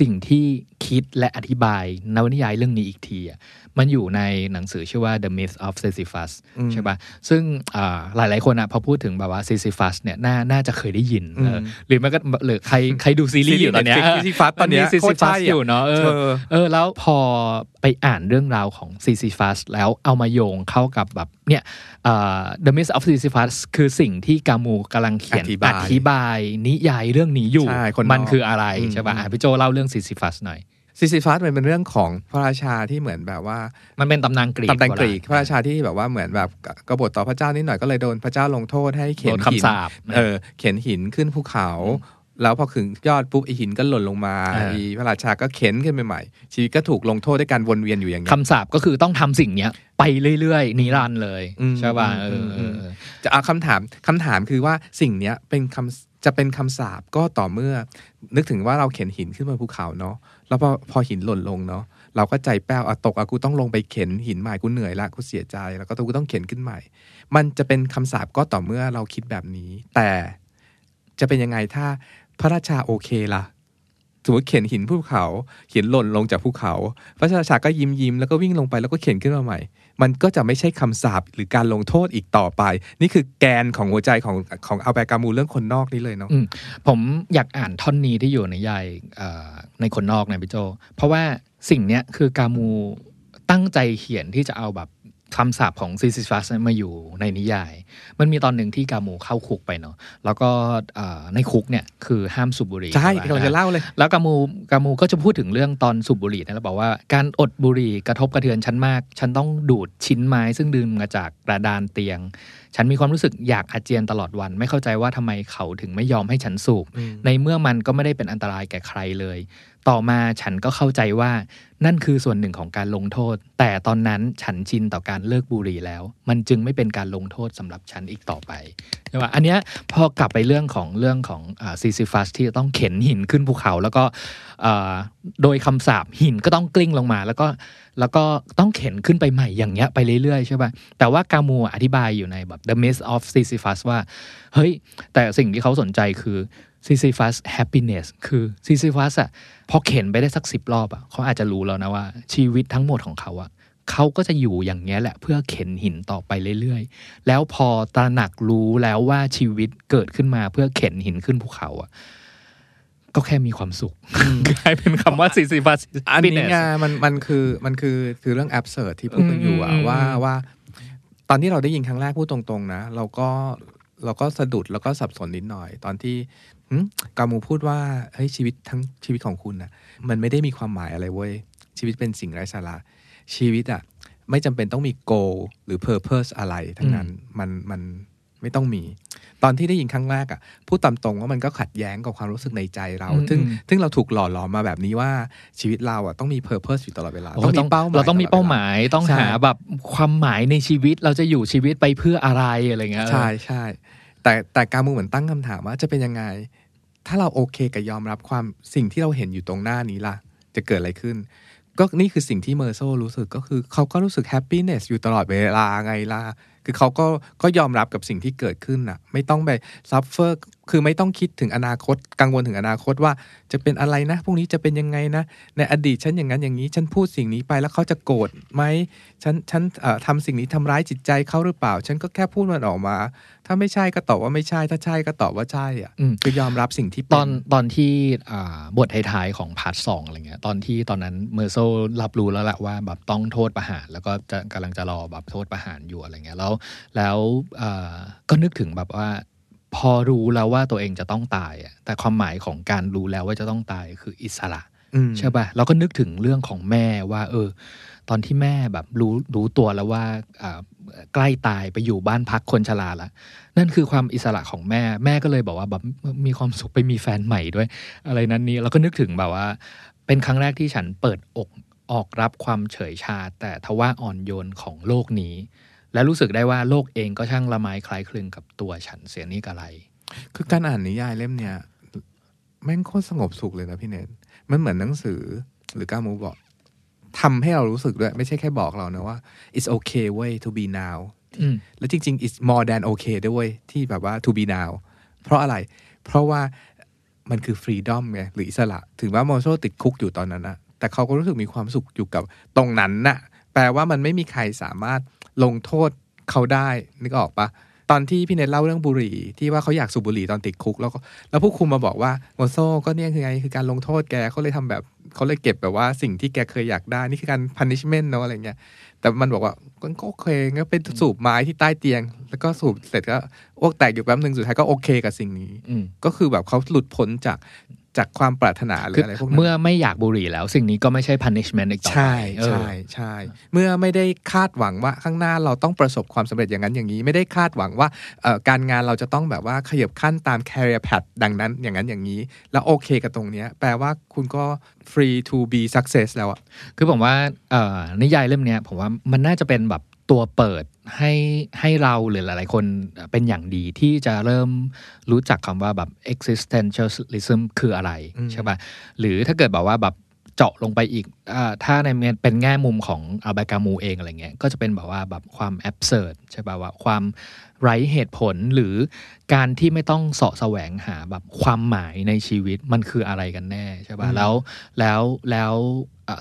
สิ่งที่คิดและอธิบายนวนิยายเรื่องนี้อีกที มันอยู่ในหนังสือชื่อว่า The Myth of Sisyphus อืมใช่ป่ะซึ่งอ่าหลายๆคนอะพอพูดถึงแบบว่า Sisyphus เนี่ยน่าน่าจะเคยได้ยินเอออมหรือแม้ก็หรือใครใครดูซีรีส์อยู่ตอนเนี้ยซีรีส์ Sisyphus ตอนเนี้ยซีโคซีตรใช่ฟัสอะอยู่เนาะเอเอออเออแล้วพอไปอ่านเรื่องราวของซีซีฟัสแล้วเอามาโยงเข้ากับแบบเนี่ยเอ่อ The Myth of Sisyphus คือสิ่งที่กามูกำลังเขียนอธิบายอธิบายนิยายเรื่องนี้อยู่ใช่คนนอกมันคืออะไรอืมใช่ป่ะอะพี่โจเล่าเรื่องซีซีฟัสหน่อย ซิซิฟัสมันเป็นเรื่องของพระราชาที่เหมือนแบบว่า มันเป็นตำนานกรีกตำนานกรีกโบราณ พระราชาที่แบบว่าเหมือนแบบกบฏต่อพระเจ้านิดหน่อยก็เลยโดนพระเจ้าลงโทษให้เข็นหินคำสาปเออเข็นหินขึ้นภูเขา แล้วพอถึงยอดปุ๊บไอหินก็หล่นลงมาเอออีพระราชาก็เข็นขึ้นไปใหม่ ชีวิตก็ถูกลงโทษด้วยการวนเวียนอยู่อย่างเนี้ยคำสาปก็คือต้องทำสิ่งเนี้ยไปเรื่อยๆนิรันดร์เลยอืมใช่ป่ะอืเอมอเออเออจะเอาคำถามคำถามคือว่าสิ่งเนี้ยเป็นคำจะเป็นคำสาปก็ต่อเมื่อ นึกถึงว่าเราเข็นหินขึ้นบนภูเขาเนาะ แล้วพอพอหินหล่นลงเนาะเราก็ใจแป้วอะตกอะกูต้องลงไปเข็นหินใหม่กูเหนื่อยละกูเสียใจ แล้วก็กูต้องเข็นขึ้นใหม่ มันจะเป็นคำสาปก็ต่อเมื่อเราคิดแบบนี้ แต่จะเป็นยังไงถ้าพระราชาโอเคล่ะสมมติเข็นหินภูเขาเขียนหล่นลงจากภูเขา พระราชาก็ยิ้มยิ้มแล้วก็วิ่งลงไปแล้วก็เข็นขึ้นมาใหม่ มันก็จะไม่ใช่คำสาปหรือการลงโทษอีกต่อไป นี่คือแกนของหัวใจของของอัลแบร์ กามูเรื่องคนนอกนี่เลยเนาะผมอยากอ่านท่อนนี้ที่อยู่ในนิยายในคนนอกนะพี่โจ เพราะว่าสิ่งเนี้ยคือกามูตั้งใจเขียนที่จะเอาแบบ คำสาปของซิซิฟัสมาอยู่ในนิยาย มันมีตอนหนึ่งที่กามูเข้าคุกไปเนาะแล้วก็เอ่อในคุกเนี่ยคือห้ามสูบบุหรี่ใช่ปะกำลังจะเล่าเลย แล้วกามูกามูก็จะพูดถึงเรื่องตอนสูบบุหรี่นะแล้วบอกว่าการอดบุหรี่กระทบกระเทือนฉันมาก ฉันต้องดูดชิ้นไม้ ซึ่งดึงมาจากกระดานเตียง ฉันมีความรู้สึกอยากอาเจียนตลอดวัน ไม่เข้าใจว่าทำไมเขาถึงไม่ยอมให้ฉันสูบอืมในเมื่อมันก็ไม่ได้เป็นอันตรายแก่ใครเลย ต่อมาฉันก็เข้าใจว่านั่นคือส่วนหนึ่งของการลงโทษ แต่ตอนนั้นฉันชินต่อการเลิกบุหรี่แล้ว มันจึงไม่เป็นการลงโทษสำหรับฉันอีกต่อไปใช่ปะอันเนี้ยพอกลับไปเรื่องของเรื่องของซีซิฟัสที่ต้องเข็นหินขึ้นภูเขา แล้วก็โดยคำสาปหินก็ต้องกลิ้งลงมา แล้วก็แล้วก็ต้องเข็นขึ้นไปใหม่อย่างเงี้ยไปเรื่อยๆใช่ป่ะแต่ว่ากามูอธิบายอยู่ในแบบ The Myth of Sisyphus ว่า เฮ้ย แต่สิ่งที่เขาสนใจคือ Sisyphus happiness คือ Sisyphus อะพอเข็นไปได้สักสิบรอบอะเขาอาจจะรู้แล้วนะว่า ชีวิตทั้งหมดของเขาอะเขาก็จะอยู่อย่างเงี้ยแหละเพื่อเข็นหินต่อไปเรื่อยๆ แล้วพอตระหนักรู้แล้วว่าชีวิตเกิดขึ้นมาเพื่อเข็นหินขึ้นภูเขาอะก็แค่มีความสุขกลายเป็นคำว่า Sisyphus อันนี้ happiness ไงมันมันคือมันคือคือเรื่องแอบเสิร์ที่พูดกันอยู่อะอืมว่าอืมว่า ตอนที่เราได้ยินครั้งแรกพูดตรงๆนะ เราก็เราก็สะดุดแล้วก็สับสนนิดหน่อย ตอนที่หึ กามูพูดว่าเฮ้ยชีวิตทั้งชีวิตของคุณนะมันไม่ได้มีความหมายอะไรเว้ย ชีวิตเป็นสิ่งไร้สาระชีวิตอะไม่จำเป็นต้องมี goal หรือ purpose อะไรทั้งนั้นมันมันไม่ต้องมี ตอนที่ได้ยินครั้งแรกอะพูดตามตรงว่ามันก็ขัดแย้งกับความรู้สึกในใจเราอืมซึ่งอืมซึ่งเราถูกหล่อหลอมมาแบบนี้ว่าชีวิตเราอะต้องมี purpose อยู่ตลอดเวลาโอ้ต้องมีเป้าหมายเราต้องมีลดวลเป้าหมายต้องใช่หาแบบความหมายในชีวิตเราจะอยู่ชีวิตไปเพื่ออะไรอะไรเงี้ยใช่ใช่แต่แต่กามูเหมือนตั้งคำถามว่าจะเป็นยังไง ถ้าเราโอเคกับยอมรับความสิ่งที่เราเห็นอยู่ตรงหน้านี้ล่ะ จะเกิดอะไรขึ้น ก็นี่คือสิ่งที่เมอร์โซรู้สึกก็คือเขาก็รู้สึก happiness อยู่ตลอดเวลาไงล่ะ คือเขาก็ก็ยอมรับกับสิ่งที่เกิดขึ้นน่ะไม่ต้องไป suffer คือไม่ต้องคิดถึงอนาคต กังวลถึงอนาคตว่าจะเป็นอะไรนะพรุ่งนี้จะเป็นยังไงนะ ในอดีตฉันอย่างนั้นอย่างนี้ฉันพูดสิ่งนี้ไปแล้วเขาจะโกรธไหมฉันฉันเอ่อทำสิ่งนี้ทำร้ายจิตใจเขาหรือเปล่า ฉันก็แค่พูดมันออกมา ถ้าไม่ใช่ก็ตอบว่าไม่ใช่ ถ้าใช่ก็ตอบว่าใช่อะอืมคือยอมรับสิ่งที่เป็ตอนตอนที่อ่าบทท้ายๆของพาร์ทสองอะไรเงี้ยตอนที่ตอนนั้นเมอร์โซรับรู้แล้วแหละว่าแบบต้องโทษประหาร แล้วก็จะกำลังจะรอแบบโทษประหารอยู่อะไรเงี้ยแล้วแล้วอ่าก็นึกถึงแบบว่า พอรู้แล้วว่าตัวเองจะต้องตายอะแต่ความหมายของการรู้แล้วว่าจะต้องตายคืออิสระอืมใช่ป่ะเราก็นึกถึงเรื่องของแม่ว่า เออ ตอนที่แม่แบบรู้รู้ตัวแล้วว่าอ่าใกล้ตายไปอยู่บ้านพักคนชราละนั่นคือความอิสระของแม่แม่ก็เลยบอกว่าแบบมีความสุขไปมีแฟนใหม่ด้วย อะไรนั้นนี้เราก็นึกถึงแบบว่า เป็นครั้งแรกที่ฉันเปิดอกออกรับความเฉยชา แต่ทว่าอ่อนโยนของโลกนี้ และรู้สึกได้ว่าโลกเองก็ช่างละไมคล้ายคลึงกับตัวฉันเสียนี่กะไร คือการอ่านนิยายเล่มเนี้ยแม่งโคตรสงบสุขเลยนะพี่เนทมันเหมือนหนังสือหรือก้ามูบอกทำให้เรารู้สึกด้วย ไม่ใช่แค่บอกเรานะว่า it's okay way to be now อืมแล้วจริง ๆ it's more than okay ด้วยเวยที่แบบว่า to be now เพราะอะไร เพราะว่ามันคือ freedom ไงหรืออิสระ ถึงว่าโมโซติดคุกอยู่ตอนนั้นนะแต่เขาก็รู้สึกมีความสุขอยู่กับตรงนั้นน่ะ แปลว่ามันไม่มีใครสามารถ ลงโทษเขาได้นึกออกปะตอนที่พี่เนทเล่าเรื่องบุหรี่ที่ว่าเขาอยากสูบบุหรี่ตอนติดคุก แล้วก็แล้วผู้คุมมาบอกว่าโมโซก็เนี่ยคือไงคือการลงโทษแกเขาเลยทำแบบเขาเลยเก็บแบบว่าสิ่งที่แกเคยอยากได้นี่คือการ punishment เนอะอะไรเงี้ยแต่มันบอกว่าก็ก็โอเคงั้นเป็นสูบไม้ที่ใต้เตียง แล้วก็สูบเสร็จก็อ้วกแตกอยู่แป๊บหนึ่งสุดท้ายก็โอเคกับสิ่งนี้อืมก็คือแบบเขาหลุดพ้นจาก จากความปรารถนาหรือคืออะไรพวกนั้นเมื่อไม่อยากบุหรี่แล้ว สิ่งนี้ก็ไม่ใช่ punishment อีกต่อไปใช่เออใช่ใช่เมื่อไม่ได้คาดหวังว่าข้างหน้าเราต้องประสบความสำเร็จอย่างนั้นอย่างนี้ ไม่ได้คาดหวังว่าเอ่อการงานเราจะต้องแบบว่าขยับขั้นตาม career path ดังนั้นอย่างนั้นอย่างนี้ แล้วโอเคกับตรงเนี้ยแปลว่าคุณก็ free to be success แล้วอะคือผมว่าเอ่อนิยายเล่มเนี้ยผมว่ามันน่าจะเป็นแบบตัวเปิด ให้ให้เราหรือหลาย ๆ คนเป็นอย่างดีที่จะเริ่มรู้จักคำว่าแบบ existentialism คืออะไรอืมใช่ป่ะหรือถ้าเกิดแบบว่าแบบเจาะลงไปอีกอถ้าในเป็นแง่มุมของอัลบากามูเองอะไรเงี้ย ก็จะเป็นแบบว่าแบบความแอบเซิร์ดใช่ป่ะว่าความไร้เหตุผลหรือการที่ไม่ต้องเสาะแสวงหาแบบความหมายในชีวิตมันคืออะไรกันแน่ใช่ป่ะแล้วแล้วแล้ว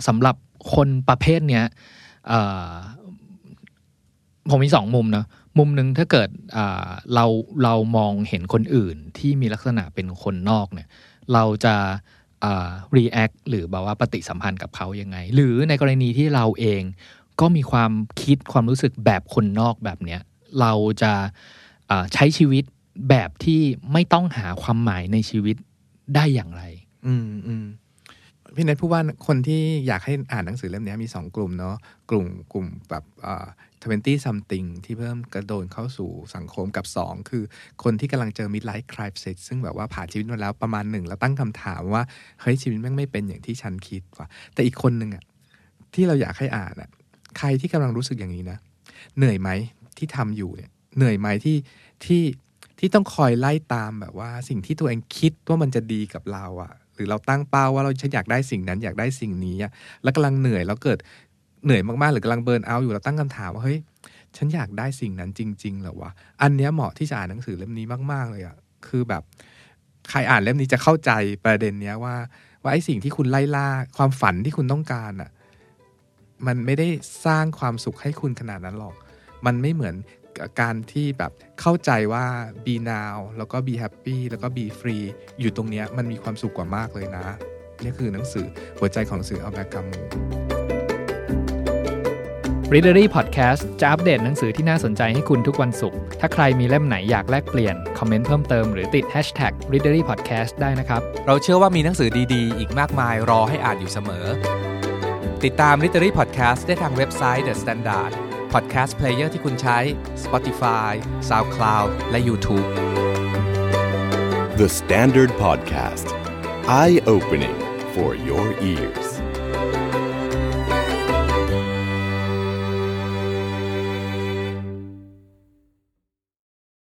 สำหรับคนประเภทเนี้ย ผมมีสองมุมนะมุมหนึ่งถ้าเกิดเราเรามองเห็นคนอื่นที่มีลักษณะเป็นคนนอกเนี่ยเราจะรีแอคหรือแบบว่าปฏิสัมพันธ์กับเขายังไง หรือในกรณีที่เราเองก็มีความคิดความรู้สึกแบบคนนอกแบบเนี้ยเราจะใช้ชีวิตแบบที่ไม่ต้องหาความหมายในชีวิตได้อย่างไร อืมอืม พี่เนทพูดว่าคนที่อยากให้อ่านหนังสือเล่มนี้มีสองกลุ่มเนาะกลุ่มกลุ่มแบบทเวนตี้ซัมติงที่เพิ่มกระโดดเข้าสู่สังคมกับ 2 คือคนที่กำลังเจอมิดไลฟ์ครายเซ็ตซึ่งแบบว่าผ่านชีวิตมาแล้วประมาณหนึ่งแล้วตั้งคำถามว่า เฮ้ย ชีวิตแม่งไม่เป็นอย่างที่ฉันคิดว่ะแต่อีกคนหนึ่งอะที่เราอยากให้อ่านอะใครที่กำลังรู้สึกอย่างนี้นะ เหนื่อยไหมที่ทำอยู่เนี่ยเหนื่อยไหมที่ที่ที่ต้องคอยไล่ตามแบบว่า สิ่งที่ตัวเองคิดว่ามันจะดีกับเราอะ หรือเราตั้งเป้าว่าเราฉันอยากได้สิ่งนั้นอยากได้สิ่งนี้แล้วกำลังเหนื่อยแล้วเกิดเหนื่อยมากๆ หรือกำลังเบิร์นเอาอยู่เราตั้งคำถามว่าเฮ้ยฉันอยากได้สิ่งนั้นจริงๆหรอวะอันเนี้ยเหมาะที่จะอ่านหนังสือเล่มนี้มาก ๆ เลยอะคือแบบใครอ่านเล่มนี้จะเข้าใจประเด็นเนี้ยว่า ว่าไอ้สิ่งที่คุณไล่ล่าความฝันที่คุณต้องการอะมันไม่ได้สร้างความสุขให้คุณขนาดนั้นหรอก มันไม่เหมือน การที่แบบเข้าใจว่า be now แล้วก็ be happy แล้วก็ be free อยู่ตรงเนี้ยมันมีความสุขกว่ามากเลยนะ นี่คือหนังสือหัวใจของสื่ออัลแบกัม Readery Podcast จะอัปเดตหนังสือที่น่าสนใจให้คุณทุกวันศุกร์ ถ้าใครมีเล่มไหนอยากแลกเปลี่ยน คอมเมนต์เพิ่มเติมหรือติด Hashtag Readery Podcast ได้นะครับ เราเชื่อว่ามีหนังสือดีๆ อีกมากมายรอให้อ่านอยู่เสมอ ติดตาม Readery Podcast ได้ทางเว็บไซต์ The Standard พอดแคสต์เพลเยอร์ที่คุณใช้ Spotify SoundCloud และ YouTube The Standard Podcast Eye Opening for your ears